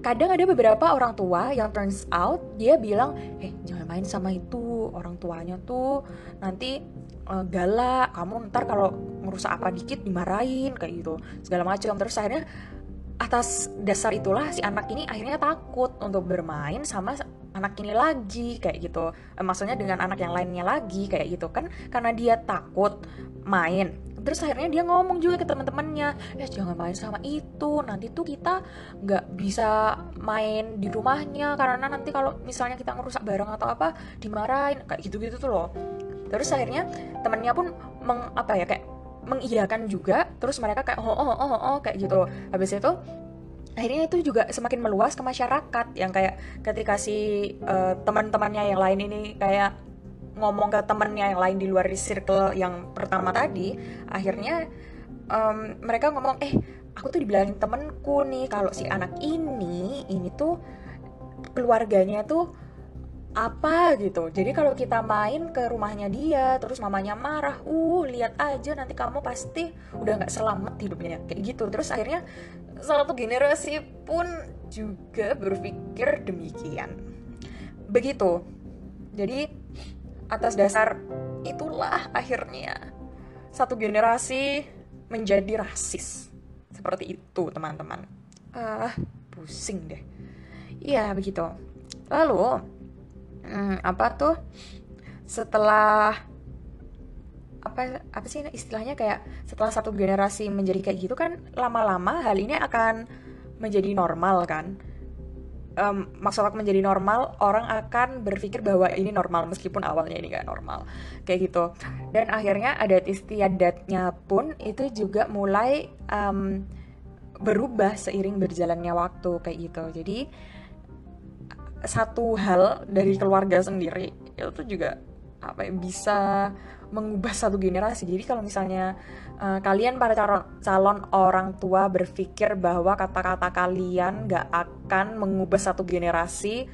Speaker 1: kadang ada beberapa orang tua yang turns out dia bilang eh jangan main sama itu orang tuanya tuh nanti uh, galak kamu ntar kalau ngerusak apa dikit dimarahin kayak gitu segala macam. Terus akhirnya atas dasar itulah si anak ini akhirnya takut untuk bermain sama anak ini lagi kayak gitu. Eh, maksudnya dengan anak yang lainnya lagi kayak gitu kan. Karena dia takut main. Terus akhirnya dia ngomong juga ke teman-temannya ya jangan main sama itu. Nanti tuh kita nggak bisa main di rumahnya karena nanti kalau misalnya kita ngerusak barang atau apa dimarahin. Kayak gitu-gitu tuh loh. Terus akhirnya temennya pun meng apa ya kayak mengiyakan juga terus mereka kayak oh oh oh oh kayak gitu. Habis itu akhirnya itu juga semakin meluas ke masyarakat yang kayak ketika si uh, teman-temannya yang lain ini kayak ngomong ke temennya yang lain di luar circle yang pertama tadi akhirnya um, mereka ngomong eh aku tuh dibilangin temenku nih kalau si anak ini ini tuh keluarganya tuh apa gitu. Jadi kalau kita main ke rumahnya dia terus mamanya marah uh lihat aja nanti kamu pasti udah nggak selamat hidupnya. Kayak gitu. Terus akhirnya salah satu generasi pun juga berpikir demikian. Begitu. Jadi atas dasar itulah akhirnya satu generasi menjadi rasis. Seperti itu teman-teman. Ah pusing deh. Iya begitu. Lalu hmm, apa tuh? Setelah apa apa sih istilahnya kayak setelah satu generasi menjadi kayak gitu kan lama-lama hal ini akan menjadi normal kan? Um, maksud aku menjadi normal orang akan berpikir bahwa ini normal meskipun awalnya ini gak normal. Kayak gitu. Dan akhirnya adat istiadatnya pun itu juga mulai um, berubah seiring berjalannya waktu kayak gitu. Jadi satu hal dari keluarga sendiri itu juga apa ya, bisa mengubah satu generasi. Jadi kalau misalnya uh, kalian para calon, calon orang tua berpikir bahwa kata-kata kalian gak akan mengubah satu generasi,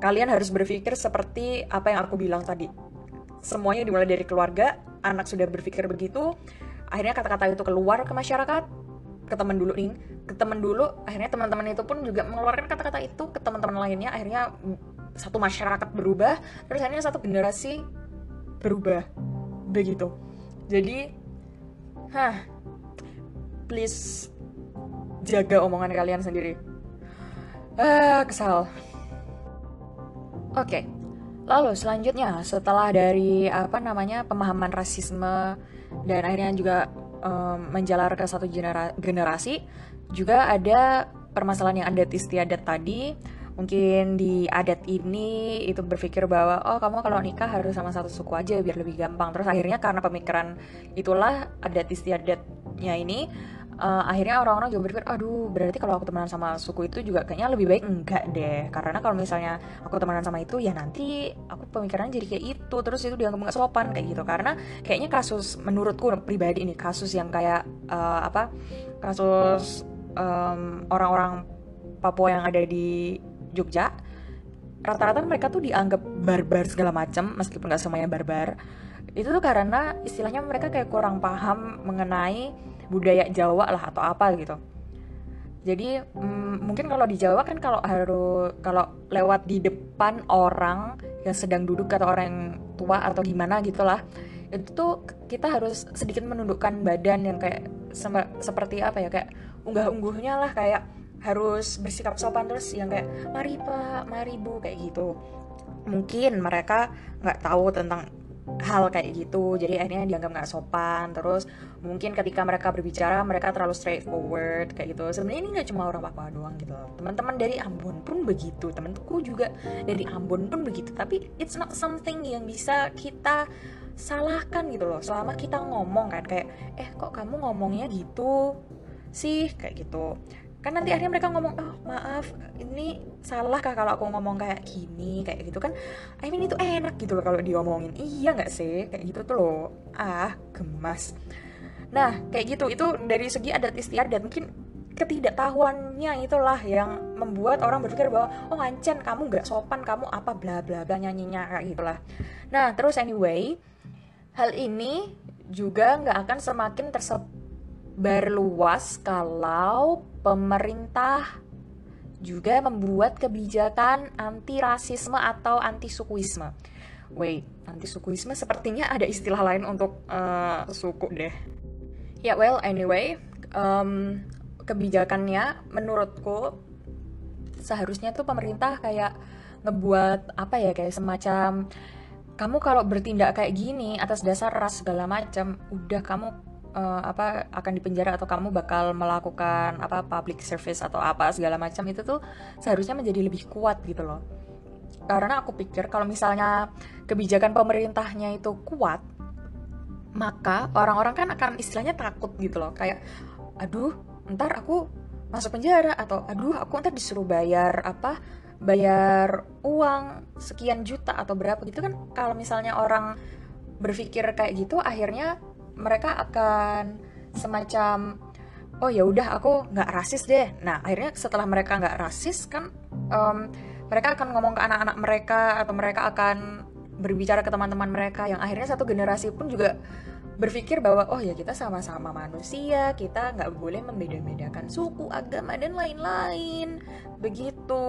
Speaker 1: kalian harus berpikir seperti apa yang aku bilang tadi. Semuanya dimulai dari keluarga, anak sudah berpikir begitu, akhirnya kata-kata itu keluar ke masyarakat, ke teman dulu nih ke teman dulu akhirnya teman-teman itu pun juga mengeluarkan kata-kata itu ke teman-teman lainnya akhirnya satu masyarakat berubah terus akhirnya satu generasi berubah. Begitu. Jadi hah please jaga omongan kalian sendiri. Ah kesal. Oke okay. lalu selanjutnya setelah dari apa namanya pemahaman rasisme dan akhirnya juga um, menjalar ke satu genera generasi juga ada permasalahan yang adat istiadat tadi. Mungkin di adat ini itu berpikir bahwa oh kamu kalau nikah harus sama satu suku aja biar lebih gampang. Terus akhirnya karena pemikiran itulah adat istiadatnya ini uh, akhirnya orang-orang juga berpikir aduh berarti kalau aku temenan sama suku itu juga kayaknya lebih baik enggak deh. Karena kalau misalnya aku temenan sama itu ya nanti aku pemikiran jadi kayak itu terus itu dianggap nggak sopan kayak gitu. Karena kayaknya kasus menurutku pribadi ini kasus yang kayak uh, apa kasus orang orang-orang Papua yang ada di Jogja rata-rata mereka tuh dianggap barbar segala macam meskipun nggak semuanya barbar. Itu tuh karena istilahnya mereka kayak kurang paham mengenai budaya Jawa lah atau apa gitu. Jadi mm, mungkin kalau di Jawa kan kalau harus kalau lewat di depan orang yang sedang duduk atau orang tua atau gimana gitulah itu tuh kita harus sedikit menundukkan badan yang kayak seperti apa ya kayak unggah-ungguhnya lah kayak harus bersikap sopan terus yang kayak mari pak mari bu kayak gitu. Mungkin mereka nggak tahu tentang hal kayak gitu. Jadi akhirnya dianggap nggak sopan. Terus mungkin ketika mereka berbicara mereka terlalu straightforward kayak gitu. Sebenarnya ini nggak cuma orang Papua doang gitu teman-teman dari Ambon pun begitu. Temanku juga dari Ambon pun begitu. Tapi it's not something yang bisa kita salahkan gitu loh. Selama kita ngomong kan kayak eh kok kamu ngomongnya gitu? Sih kayak gitu kan nanti akhirnya mereka ngomong oh maaf ini salah kah kalau aku ngomong kayak gini? Kayak gitu kan. I mean itu enak gitu loh kalau diomongin. Iya nggak sih? Kayak gitu tuh loh. Ah gemas. Nah kayak gitu. Itu dari segi adat istiadat. Mungkin ketidaktahuannya itulah yang membuat orang berpikir bahwa oh ancen kamu nggak sopan kamu apa bla bla bla nyanyinya kayak gitulah. Nah terus anyway hal ini juga nggak akan semakin tersebar luas kalau pemerintah juga membuat kebijakan anti rasisme atau anti sukuisme. Wait, anti sukuisme sepertinya ada istilah lain untuk uh, suku deh. Ya yeah, well, anyway, um, kebijakannya menurutku seharusnya tuh pemerintah kayak ngebuat apa ya kayak semacam kamu kalau bertindak kayak gini atas dasar ras segala macam udah kamu uh, apa akan dipenjara atau kamu bakal melakukan apa public service atau apa segala macam itu tuh seharusnya menjadi lebih kuat gitu loh. Karena aku pikir kalau misalnya kebijakan pemerintahnya itu kuat maka orang-orang kan akan istilahnya takut gitu loh. Kayak aduh ntar aku masuk penjara atau aduh aku ntar disuruh bayar apa bayar uang sekian juta atau berapa gitu kan. Kalau misalnya orang berpikir kayak gitu akhirnya mereka akan semacam oh ya udah aku nggak rasis deh. Nah akhirnya setelah mereka nggak rasis kan um, mereka akan ngomong ke anak-anak mereka atau mereka akan berbicara ke teman-teman mereka yang akhirnya satu generasi pun juga berpikir bahwa oh ya kita sama-sama manusia kita nggak boleh membeda-bedakan suku agama dan lain-lain. Begitu.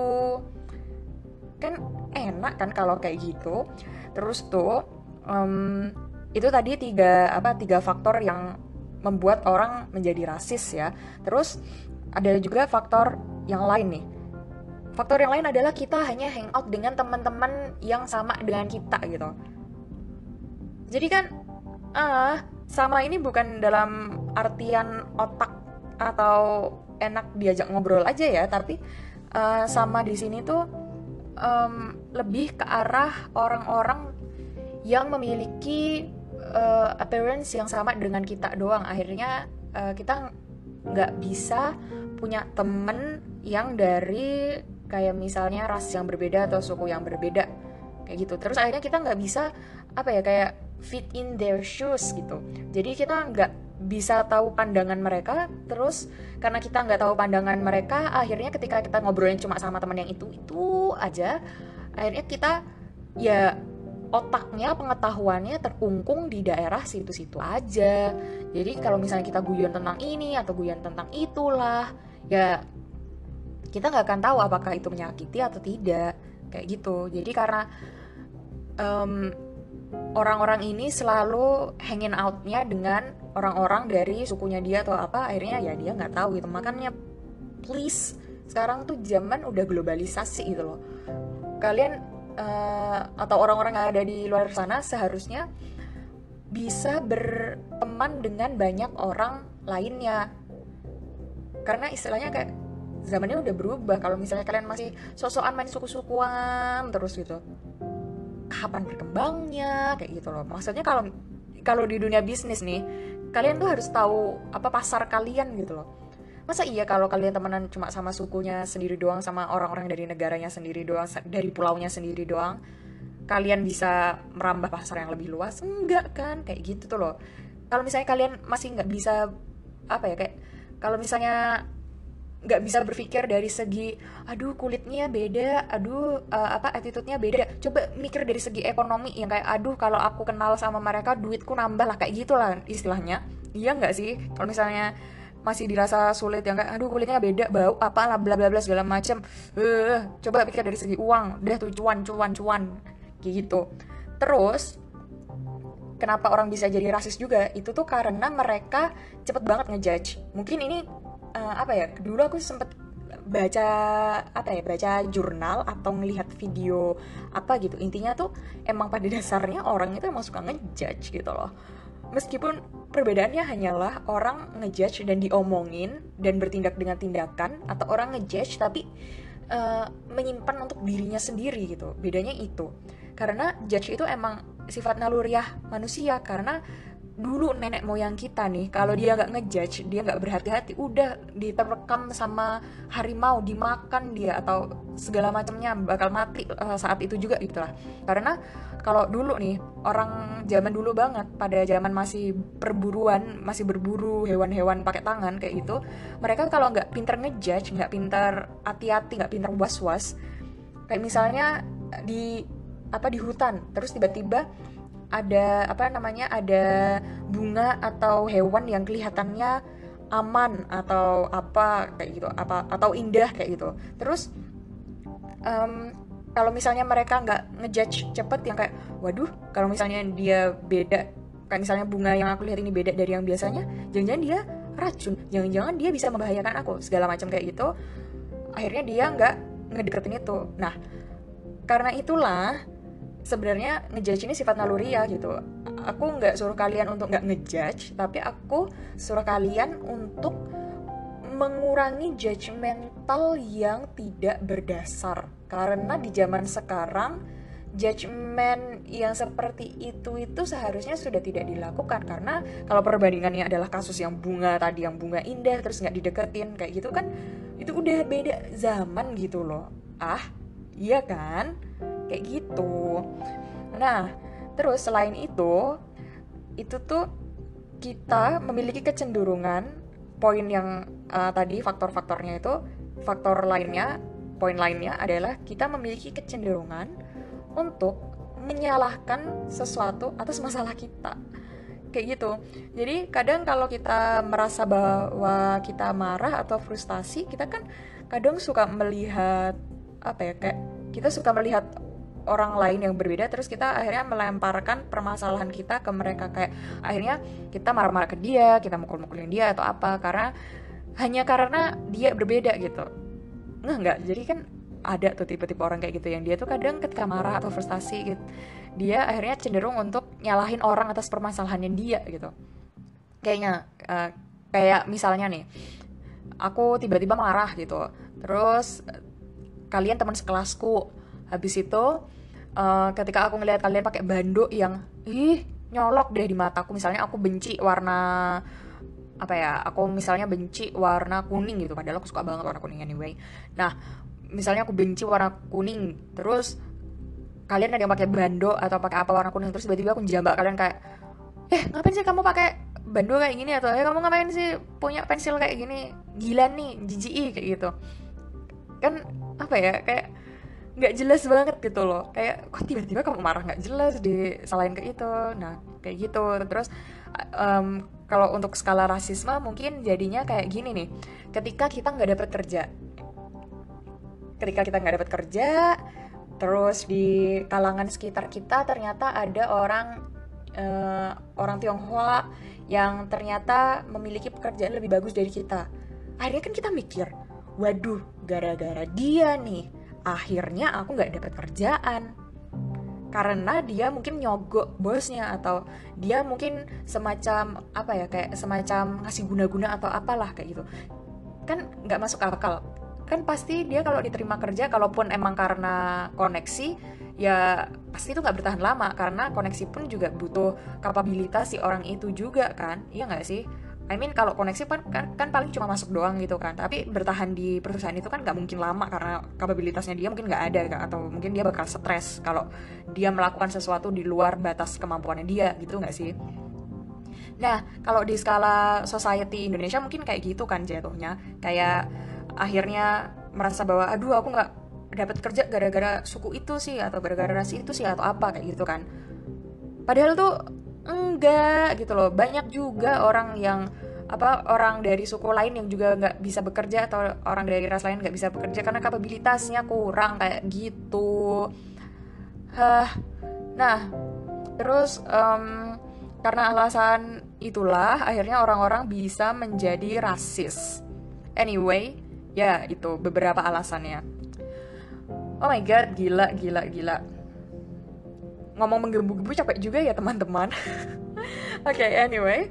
Speaker 1: Kan enak kan kalau kayak gitu. Terus tuh um, itu tadi tiga apa tiga faktor yang membuat orang menjadi rasis ya. Terus ada juga faktor yang lain nih. Faktor yang lain adalah kita hanya hangout dengan teman-teman yang sama dengan kita gitu. Jadi kan ah uh, sama ini bukan dalam artian otak atau enak diajak ngobrol aja ya tapi uh, sama di sini tuh um, lebih ke arah orang-orang yang memiliki uh, appearance yang sama dengan kita doang. Akhirnya uh, kita nggak bisa punya temen yang dari kayak misalnya ras yang berbeda atau suku yang berbeda. Kayak gitu. Terus akhirnya kita nggak bisa apa ya kayak fit in their shoes gitu. Jadi kita nggak bisa tahu pandangan mereka. Terus karena kita nggak tahu pandangan mereka akhirnya ketika kita ngobrolin cuma sama teman yang itu itu aja akhirnya kita ya otaknya pengetahuannya terkungkung di daerah situ-situ aja. Jadi kalau misalnya kita guyon tentang ini atau guyon tentang itulah ya kita nggak akan tahu apakah itu menyakiti atau tidak kayak gitu. Jadi karena um, orang-orang ini selalu hanging outnya dengan orang-orang dari sukunya dia atau apa akhirnya ya dia nggak tahu gitu. Makanya please sekarang tuh zaman udah globalisasi gitu loh. Kalian uh, atau orang-orang yang ada di luar sana seharusnya bisa berteman dengan banyak orang lainnya. Karena istilahnya kayak zamannya udah berubah. Kalau misalnya kalian masih sosokan main suku-sukuan terus gitu. Kapan berkembangnya? Kayak gitu loh. Maksudnya kalau kalau di dunia bisnis nih kalian tuh harus tahu apa pasar kalian gitu loh masa iya kalau kalian temenan cuma sama sukunya sendiri doang sama orang-orang dari negaranya sendiri doang dari pulaunya sendiri doang kalian bisa merambah pasar yang lebih luas? Enggak kan? Kayak gitu tuh loh. Kalau misalnya kalian masih nggak bisa apa ya kayak kalau misalnya nggak bisa berpikir dari segi aduh kulitnya beda aduh uh, apa attitude-nya beda. Coba mikir dari segi ekonomi yang kayak aduh kalau aku kenal sama mereka duitku nambah lah kayak gitulah istilahnya. Iya nggak sih? Kalau misalnya masih dirasa sulit yang kayak aduh kulitnya beda bau apa lah bla bla bla segala macam uh, coba pikir dari segi uang deh tuh cuan cuan cuan gitu. Terus kenapa orang bisa jadi rasis juga? Itu tuh karena mereka cepet banget ngejudge. Mungkin ini uh, apa ya dulu aku sempet baca apa ya baca jurnal atau ngelihat video apa gitu. Intinya tuh emang pada dasarnya orang itu emang suka ngejudge gitu loh meskipun perbedaannya hanyalah orang ngejudge dan diomongin dan bertindak dengan tindakan atau orang ngejudge tapi uh, menyimpan untuk dirinya sendiri gitu. Bedanya itu. Karena judge itu emang sifat naluriah manusia karena dulu nenek moyang kita nih kalau dia nggak ngejudge dia nggak berhati-hati udah diterkam sama harimau dimakan dia atau segala macamnya bakal mati uh, saat itu juga gitu lah karena kalau dulu nih orang zaman dulu banget pada zaman masih perburuan masih berburu hewan-hewan pakai tangan kayak gitu mereka kalau nggak pinter ngejudge nggak pinter hati-hati nggak pinter was-was kayak misalnya di apa di hutan terus tiba-tiba ada apa namanya ada bunga atau hewan yang kelihatannya aman atau apa kayak gitu apa atau indah kayak gitu. Terus um, kalau misalnya mereka nggak ngejudge cepet yang kayak waduh kalau misalnya dia beda kayak misalnya bunga yang aku lihat ini beda dari yang biasanya jangan-jangan dia racun jangan-jangan dia bisa membahayakan aku segala macam kayak gitu. Akhirnya dia nggak ngedeketin itu. Nah karena itulah sebenarnya ngejudge ini sifat naluri ya gitu. Aku nggak suruh kalian untuk nggak ngejudge tapi aku suruh kalian untuk mengurangi judgmental yang tidak berdasar. Karena di zaman sekarang judgement yang seperti itu itu seharusnya sudah tidak dilakukan. Karena kalau perbandingannya adalah kasus yang bunga tadi yang bunga indah terus nggak dideketin kayak gitu kan itu udah beda zaman gitu loh. Ah iya kan kayak gitu. Nah terus selain itu itu tuh kita memiliki kecenderungan poin yang uh, tadi faktor-faktornya itu faktor lainnya poin lainnya adalah kita memiliki kecenderungan untuk menyalahkan sesuatu atas masalah kita. Kayak gitu. Jadi kadang kalau kita merasa bahwa kita marah atau frustasi kita kan kadang suka melihat apa ya kayak kita suka melihat orang lain yang berbeda terus kita akhirnya melemparkan permasalahan kita ke mereka. Kayak akhirnya kita marah-marah ke dia kita mukul-mukulin dia atau apa karena hanya karena dia berbeda gitu. Nggak nggak. Jadi kan ada tuh tipe-tipe orang kayak gitu yang dia tuh kadang ketika marah atau frustasi gitu dia akhirnya cenderung untuk nyalahin orang atas permasalahannya dia gitu. Kayaknya uh, kayak misalnya nih aku tiba-tiba marah gitu. Terus kalian teman sekelasku habis itu uh, ketika aku ngelihat kalian pakai bando yang ih nyolok deh di mataku misalnya aku benci warna apa ya aku misalnya benci warna kuning gitu padahal aku suka banget warna kuning anyway. Nah misalnya aku benci warna kuning terus kalian ada yang pakai bando atau pakai apa warna kuning terus tiba-tiba aku jambak kalian kayak eh ngapain sih kamu pakai bando kayak gini? Atau eh kamu ngapain sih punya pensil kayak gini? Gila nih jijik kayak gitu. Kan apa ya kayak nggak jelas banget gitu loh. Kayak kok tiba-tiba kamu marah nggak jelas di selain ke itu nah kayak gitu. Terus um, kalau untuk skala rasisme mungkin jadinya kayak gini nih. Ketika kita nggak dapat kerja. Ketika kita nggak dapat kerja terus di kalangan sekitar kita ternyata ada orang uh, orang Tionghoa yang ternyata memiliki pekerjaan lebih bagus dari kita. Akhirnya kan kita mikir waduh gara-gara dia nih akhirnya aku nggak dapat kerjaan. Karena dia mungkin nyogok bosnya atau dia mungkin semacam apa ya kayak semacam ngasih guna-guna atau apalah kayak gitu. Kan nggak masuk akal. Kan pasti dia kalau diterima kerja kalaupun emang karena koneksi ya pasti itu nggak bertahan lama. Karena koneksi pun juga butuh kapabilitas si orang itu juga kan. Iya nggak sih I mean kalau koneksi kan, kan kan paling cuma masuk doang gitu kan. Tapi bertahan di perusahaan itu kan nggak mungkin lama karena kapabilitasnya dia mungkin nggak ada atau mungkin dia bakal stres kalau dia melakukan sesuatu di luar batas kemampuannya dia gitu nggak sih? Nah, kalau di skala society Indonesia mungkin kayak gitu kan jatuhnya. Kayak akhirnya merasa bahwa aduh aku nggak dapat kerja gara-gara suku itu sih atau gara-gara ras itu sih atau apa kayak gitu kan. Padahal tuh enggak gitu loh. Banyak juga orang yang apa orang dari suku lain yang juga nggak bisa bekerja atau orang dari ras lain nggak bisa bekerja karena kapabilitasnya kurang kayak gitu. Hah. nah terus um, karena alasan itulah akhirnya orang-orang bisa menjadi rasis. Anyway ya itu beberapa alasannya. Oh my god gila gila gila ngomong menggebu-gebu capek juga ya teman-teman. Oke okay, anyway.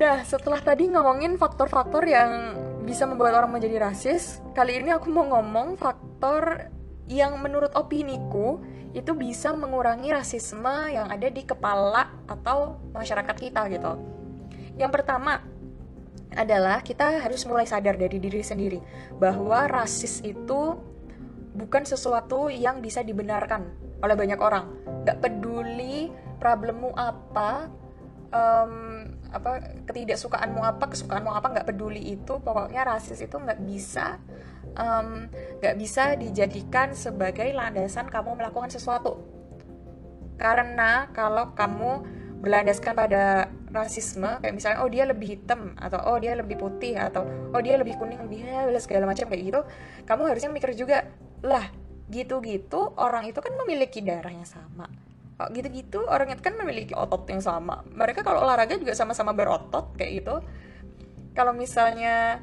Speaker 1: Dah, setelah tadi ngomongin faktor-faktor yang bisa membuat orang menjadi rasis, kali ini aku mau ngomong faktor yang menurut opiniku itu bisa mengurangi rasisme yang ada di kepala atau masyarakat kita gitu. Yang pertama, adalah kita harus mulai sadar dari diri sendiri bahwa rasis itu bukan sesuatu yang bisa dibenarkan oleh banyak orang. Gak peduli problemmu apa, um, apa ketidaksukaanmu apa, kesukaanmu apa, nggak peduli itu. Pokoknya rasis itu nggak bisa, nggak um, bisa dijadikan sebagai landasan kamu melakukan sesuatu. Karena kalau kamu berlandaskan pada rasisme kayak misalnya oh dia lebih hitam atau oh dia lebih putih atau oh dia lebih kuning lebih segala macam kayak gitu kamu harusnya mikir juga lah gitu-gitu orang itu kan memiliki darah yang sama. Kok gitu-gitu orang itu kan memiliki otot yang sama. Mereka kalau olahraga juga sama-sama berotot kayak gitu. Kalau misalnya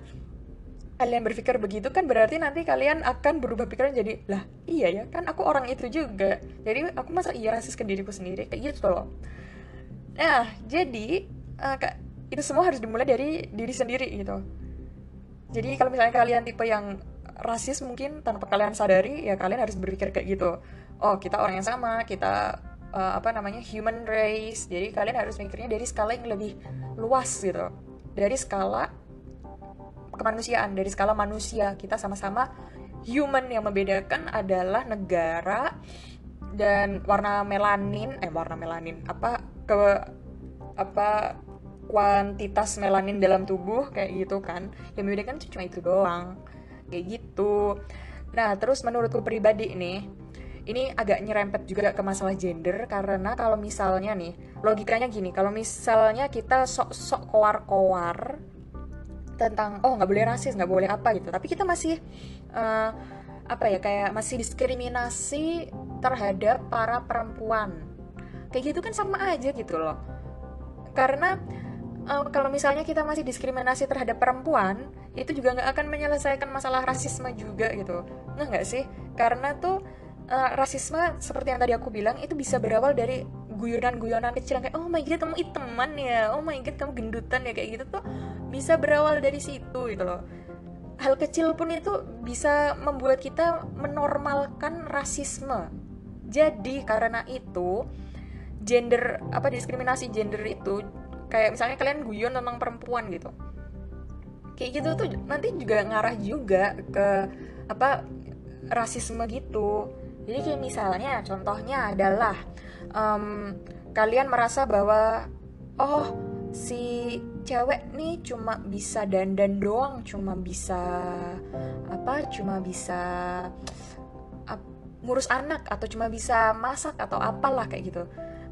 Speaker 1: kalian berpikir begitu kan berarti nanti kalian akan berubah pikiran jadi lah iya ya kan aku orang itu juga. Jadi aku masa iya rasis ke diriku sendiri kayak gitu loh. Nah, jadi uh, itu semua harus dimulai dari diri sendiri gitu. Jadi kalau misalnya kalian tipe yang rasis mungkin tanpa kalian sadari ya kalian harus berpikir kayak gitu. oh kita orang yang sama kita uh, apa namanya human race. Jadi kalian harus mikirnya dari skala yang lebih luas gitu. Dari skala kemanusiaan dari skala manusia. Kita sama-sama human. Yang membedakan adalah negara dan warna melanin eh warna melanin. Apa ke apa kuantitas melanin dalam tubuh kayak gitu kan. Yang membedakan cuma itu doang kayak gitu. Nah terus menurutku pribadi nih ini agak nyerempet juga ke masalah gender karena kalau misalnya nih logikanya gini kalau misalnya kita sok-sok koar-koar tentang oh nggak boleh rasis nggak boleh apa gitu. Tapi kita masih uh, apa ya kayak masih diskriminasi terhadap para perempuan. Kayak gitu kan sama aja gitu loh. Karena uh, kalau misalnya kita masih diskriminasi terhadap perempuan itu juga nggak akan menyelesaikan masalah rasisme juga gitu. Nggak nggak sih? Karena tuh uh, rasisme seperti yang tadi aku bilang itu bisa berawal dari guyonan-guyonan kecil kayak oh my god kamu iteman ya. Oh my god kamu gendutan ya kayak gitu tuh bisa berawal dari situ gitu loh. Hal kecil pun itu bisa membuat kita menormalkan rasisme. Jadi karena itu gender apa diskriminasi gender itu kayak misalnya kalian guyon tentang perempuan gitu kayak gitu tuh nanti juga ngarah juga ke apa rasisme gitu jadi kayak misalnya contohnya adalah um, kalian merasa bahwa oh si cewek nih cuma bisa dandan doang, cuma bisa apa? Cuma bisa ap, ngurus anak atau cuma bisa masak atau apalah kayak gitu.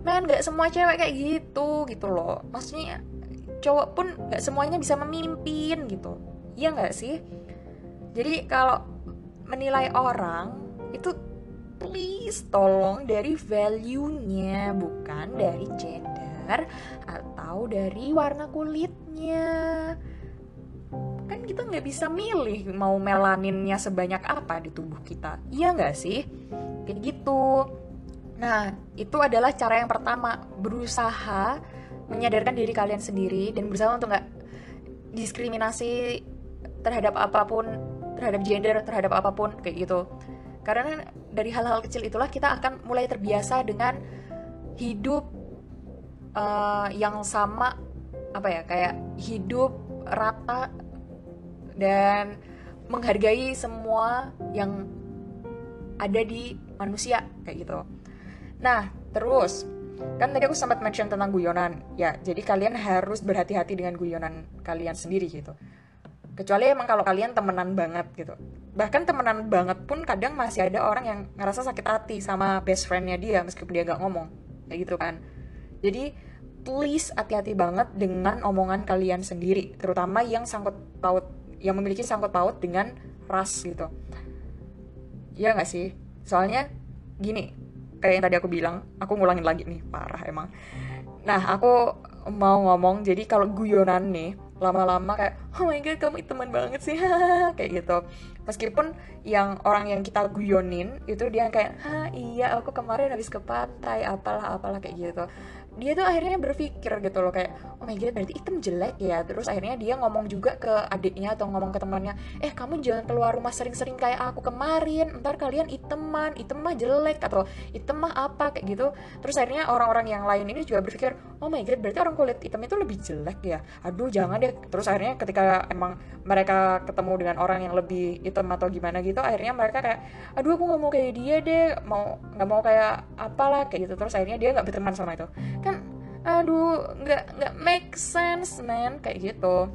Speaker 1: Men nggak semua cewek kayak gitu gitu loh. Maksudnya cowok pun nggak semuanya bisa memimpin gitu. Iya nggak sih? Jadi kalau menilai orang itu please tolong dari value-nya bukan dari gender atau dari warna kulitnya. Kan kita nggak bisa milih mau melaninnya sebanyak apa di tubuh kita. Iya nggak sih? Kayak gitu. Nah itu adalah cara yang pertama berusaha menyadarkan diri kalian sendiri dan berusaha untuk nggak diskriminasi terhadap apa pun terhadap gender terhadap apa pun kayak gitu karena dari hal-hal kecil itulah kita akan mulai terbiasa dengan hidup uh, yang sama apa ya kayak hidup rata dan menghargai semua yang ada di manusia kayak gitu. Nah, terus kan tadi aku sempat mention tentang guyonan. Ya, jadi kalian harus berhati-hati dengan guyonan kalian sendiri gitu. Kecuali emang kalau kalian temenan banget gitu. Bahkan temenan banget pun kadang masih ada orang yang ngerasa sakit hati sama best friendnya dia meskipun dia gak ngomong. Kayak gitu kan. Jadi please hati-hati banget dengan omongan kalian sendiri. Terutama yang sangkut paut yang memiliki sangkut paut dengan ras gitu. Ya nggak sih? Soalnya gini kayak yang tadi aku bilang aku ngulangin lagi nih parah emang. Nah aku mau ngomong jadi kalau guyonan nih lama-lama kayak oh my god kamu teman banget sih kayak gitu. Meskipun yang orang yang kita guyonin itu dia kayak ha iya aku kemarin habis ke pantai apalah apalah kayak gitu dia tuh akhirnya berpikir gitu loh kayak oh my god berarti hitam jelek ya. Terus akhirnya dia ngomong juga ke adiknya atau ngomong ke temannya eh kamu jangan keluar rumah sering-sering kayak aku kemarin ntar kalian iteman item mah jelek atau item mah apa? kayak gitu. Terus akhirnya orang-orang yang lain ini juga berpikir oh my god berarti orang kulit hitam itu lebih jelek ya? Aduh jangan deh. Terus akhirnya ketika emang mereka ketemu dengan orang yang lebih hitam atau gimana gitu akhirnya mereka kayak aduh aku nggak mau kayak dia deh mau nggak mau kayak apalah kayak gitu. Terus akhirnya dia nggak berteman sama itu kan aduh nggak nggak make sense man kayak gitu.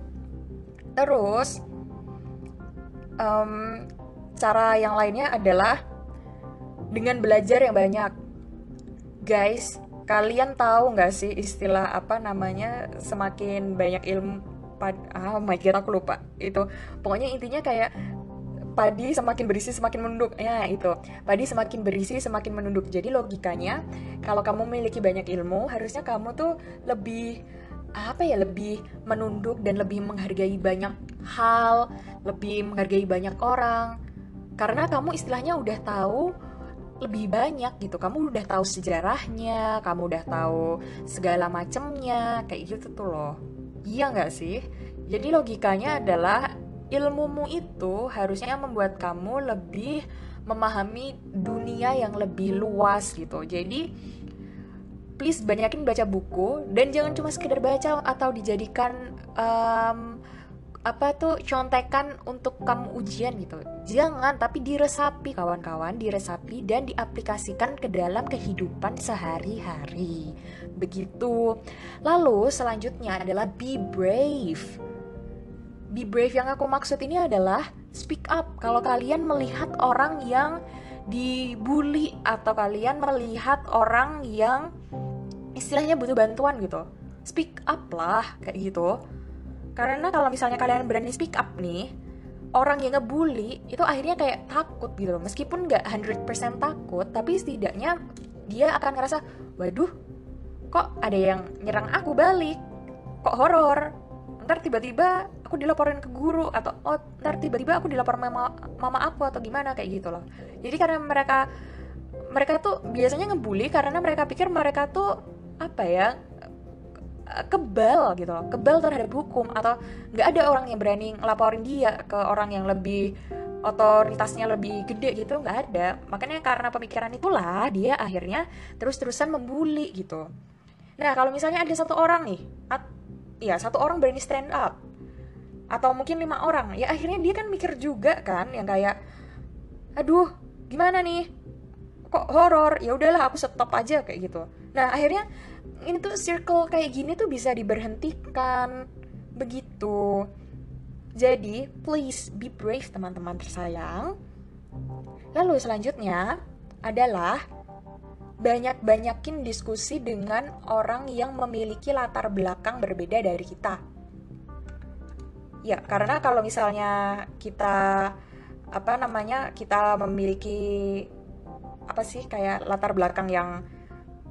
Speaker 1: Terus um, cara yang lainnya adalah dengan belajar yang banyak. Guys kalian tahu nggak sih istilah apa namanya semakin banyak ilmu pad oh my god aku lupa. Itu pokoknya intinya kayak padi semakin berisi semakin menunduk. Ya itu. Padi semakin berisi semakin menunduk. Jadi logikanya kalau kamu memiliki banyak ilmu harusnya kamu tuh lebih apa ya lebih menunduk dan lebih menghargai banyak hal lebih menghargai banyak orang. Karena kamu istilahnya udah tahu lebih banyak gitu. Kamu udah tahu sejarahnya kamu udah tahu segala macemnya. Kayak gitu tuh loh. Iya nggak sih? Jadi logikanya adalah ilmumu itu harusnya membuat kamu lebih memahami dunia yang lebih luas gitu. Jadi please banyakin baca buku dan jangan cuma sekedar baca atau dijadikan um, apa tuh contekan untuk kamu ujian gitu. Jangan, tapi diresapi kawan-kawan, diresapi dan diaplikasikan ke dalam kehidupan sehari-hari. Begitu. Lalu selanjutnya adalah be brave. Be brave yang aku maksud ini adalah speak up. Kalau kalian melihat orang yang dibully atau kalian melihat orang yang istilahnya butuh bantuan gitu. Speak up lah kayak gitu karena kalau misalnya kalian berani speak up nih, orang yang ngebully itu akhirnya kayak takut gitu loh. Meskipun nggak 100% takut, tapi setidaknya dia akan ngerasa, waduh, kok ada yang nyerang aku balik? Kok horor? Ntar tiba-tiba aku dilaporin ke guru atau oh ntar tiba-tiba aku dilapor mama mama aku atau gimana kayak gitu loh. Jadi karena mereka mereka tuh biasanya ngebully karena mereka pikir mereka tuh apa ya Eh, kebal gitu loh. Kebal terhadap hukum atau nggak ada orang yang berani ngelaporin dia ke orang yang lebih otoritasnya lebih gede gitu nggak ada. Makanya karena pemikiran itulah dia akhirnya terus-terusan membuli gitu. Nah kalau misalnya ada satu orang nih at, ya satu orang berani stand up atau mungkin lima orang. Ya akhirnya dia kan mikir juga kan yang kayak aduh gimana nih? Kok horor? Ya udahlah aku stop aja kayak gitu. Nah akhirnya ini tuh circle kayak gini tuh bisa diberhentikan. Begitu. Jadi please be brave teman-teman tersayang. Lalu selanjutnya adalah banyak-banyakin diskusi dengan orang yang memiliki latar belakang berbeda dari kita. Ya, karena kalau misalnya kita apa namanya, kita memiliki apa sih kayak latar belakang yang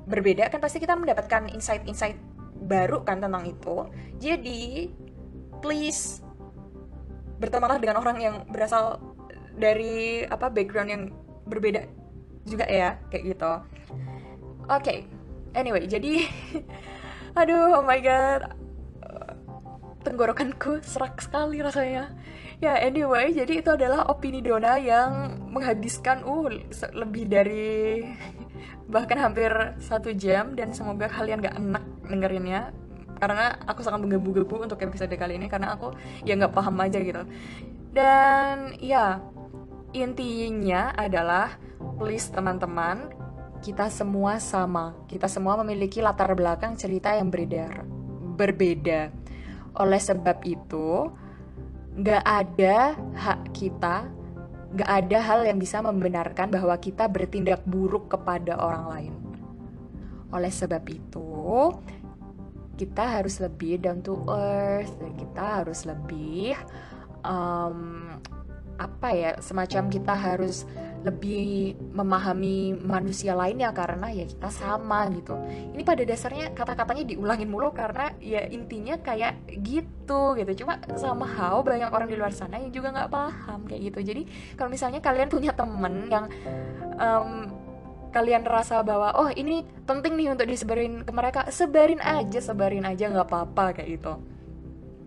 Speaker 1: berbeda kan pasti kita mendapatkan insight-insight baru kan tentang itu. Jadi please bertemanlah dengan orang yang berasal dari apa background yang berbeda juga ya kayak gitu. Oke, okay. anyway jadi aduh oh my god tenggorokanku serak sekali rasanya. Ya anyway jadi itu adalah opini Dona yang menghabiskan uh lebih dari bahkan hampir satu jam dan semoga kalian gak enak dengerinnya. Karena aku sangat menggebu-gebu untuk episode kali ini karena aku ya nggak paham aja gitu. Dan ya intinya adalah please teman-teman kita semua sama. Kita semua memiliki latar belakang cerita yang berbeda berbeda oleh sebab itu nggak ada hak kita gak ada hal yang bisa membenarkan bahwa kita bertindak buruk kepada orang lain. Oleh sebab itu, kita harus lebih down to earth, dan kita harus lebih um, apa ya, semacam kita harus lebih memahami manusia lainnya karena ya kita sama gitu. Ini pada dasarnya kata-katanya diulangin mulu karena ya intinya kayak gitu gitu. Cuma sama how banyak orang di luar sana yang juga nggak paham kayak gitu. Jadi kalau misalnya kalian punya temen yang um, kalian rasa bahwa oh ini penting nih untuk disebarin ke mereka, sebarin aja, sebarin aja nggak apa-apa kayak gitu.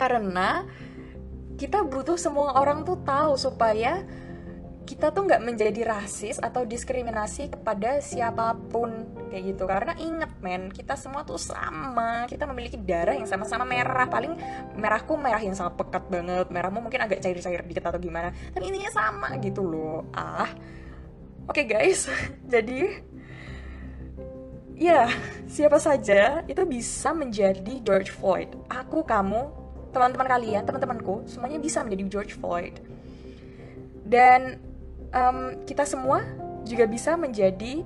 Speaker 1: Karena kita butuh semua orang tuh tahu supaya kita tuh nggak menjadi rasis atau diskriminasi kepada siapa pun kayak gitu. Karena inget men kita semua tuh sama. Kita memiliki darah yang sama-sama merah. Paling merahku merah yang sangat pekat banget. Merahmu mungkin agak cair-cair dikit atau gimana. Tapi intinya sama gitu loh. Ah. Oke okay, guys. Jadi ya siapa saja itu bisa menjadi George Floyd. Aku kamu teman-teman kalian teman-temanku semuanya bisa menjadi George Floyd dan um, kita semua juga bisa menjadi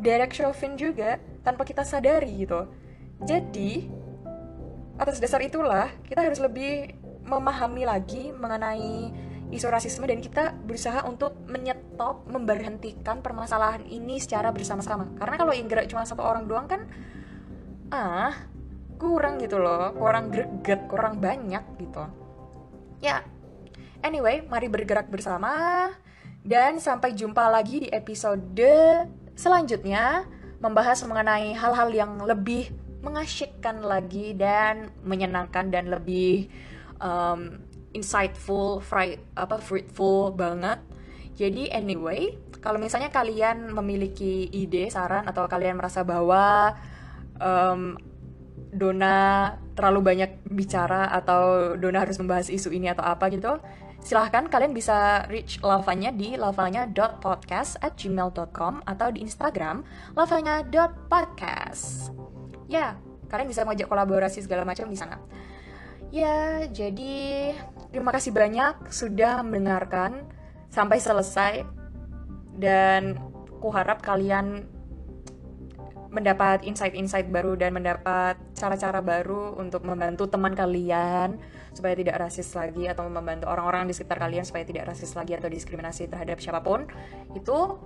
Speaker 1: Derek Chauvin juga tanpa kita sadari gitu. Jadi atas dasar itulah kita harus lebih memahami lagi mengenai isu rasisme dan kita berusaha untuk menyetop, memberhentikan permasalahan ini secara bersama-sama. Karena kalau yang gerak cuma satu orang doang kan ah kurang gitu loh, kurang greget, kurang banyak gitu. Ya, anyway, mari bergerak bersama dan sampai jumpa lagi di episode selanjutnya membahas mengenai hal-hal yang lebih mengasyikkan lagi dan menyenangkan dan lebih um, insightful, fry, apa fruitful banget Jadi anyway, kalau misalnya kalian memiliki ide, saran atau kalian merasa bahwa um, Dona terlalu banyak bicara atau Dona harus membahas isu ini atau apa gitu, silahkan kalian bisa reach lavanya di lavanya.podcast at gmail.com atau di Instagram lavanya.podcast. Ya, kalian bisa ngajak kolaborasi segala macam di sana. Ya, jadi terima kasih banyak sudah mendengarkan sampai selesai dan kuharap kalian mendapat insight-insight baru dan mendapat cara-cara baru untuk membantu teman kalian supaya tidak rasis lagi atau membantu orang-orang di sekitar kalian supaya tidak rasis lagi atau diskriminasi terhadap siapa pun. Itu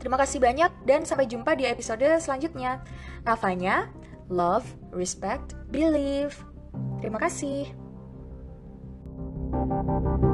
Speaker 1: terima kasih banyak dan sampai jumpa di episode selanjutnya. Nafanya, love, respect, believe. Terima kasih. thank you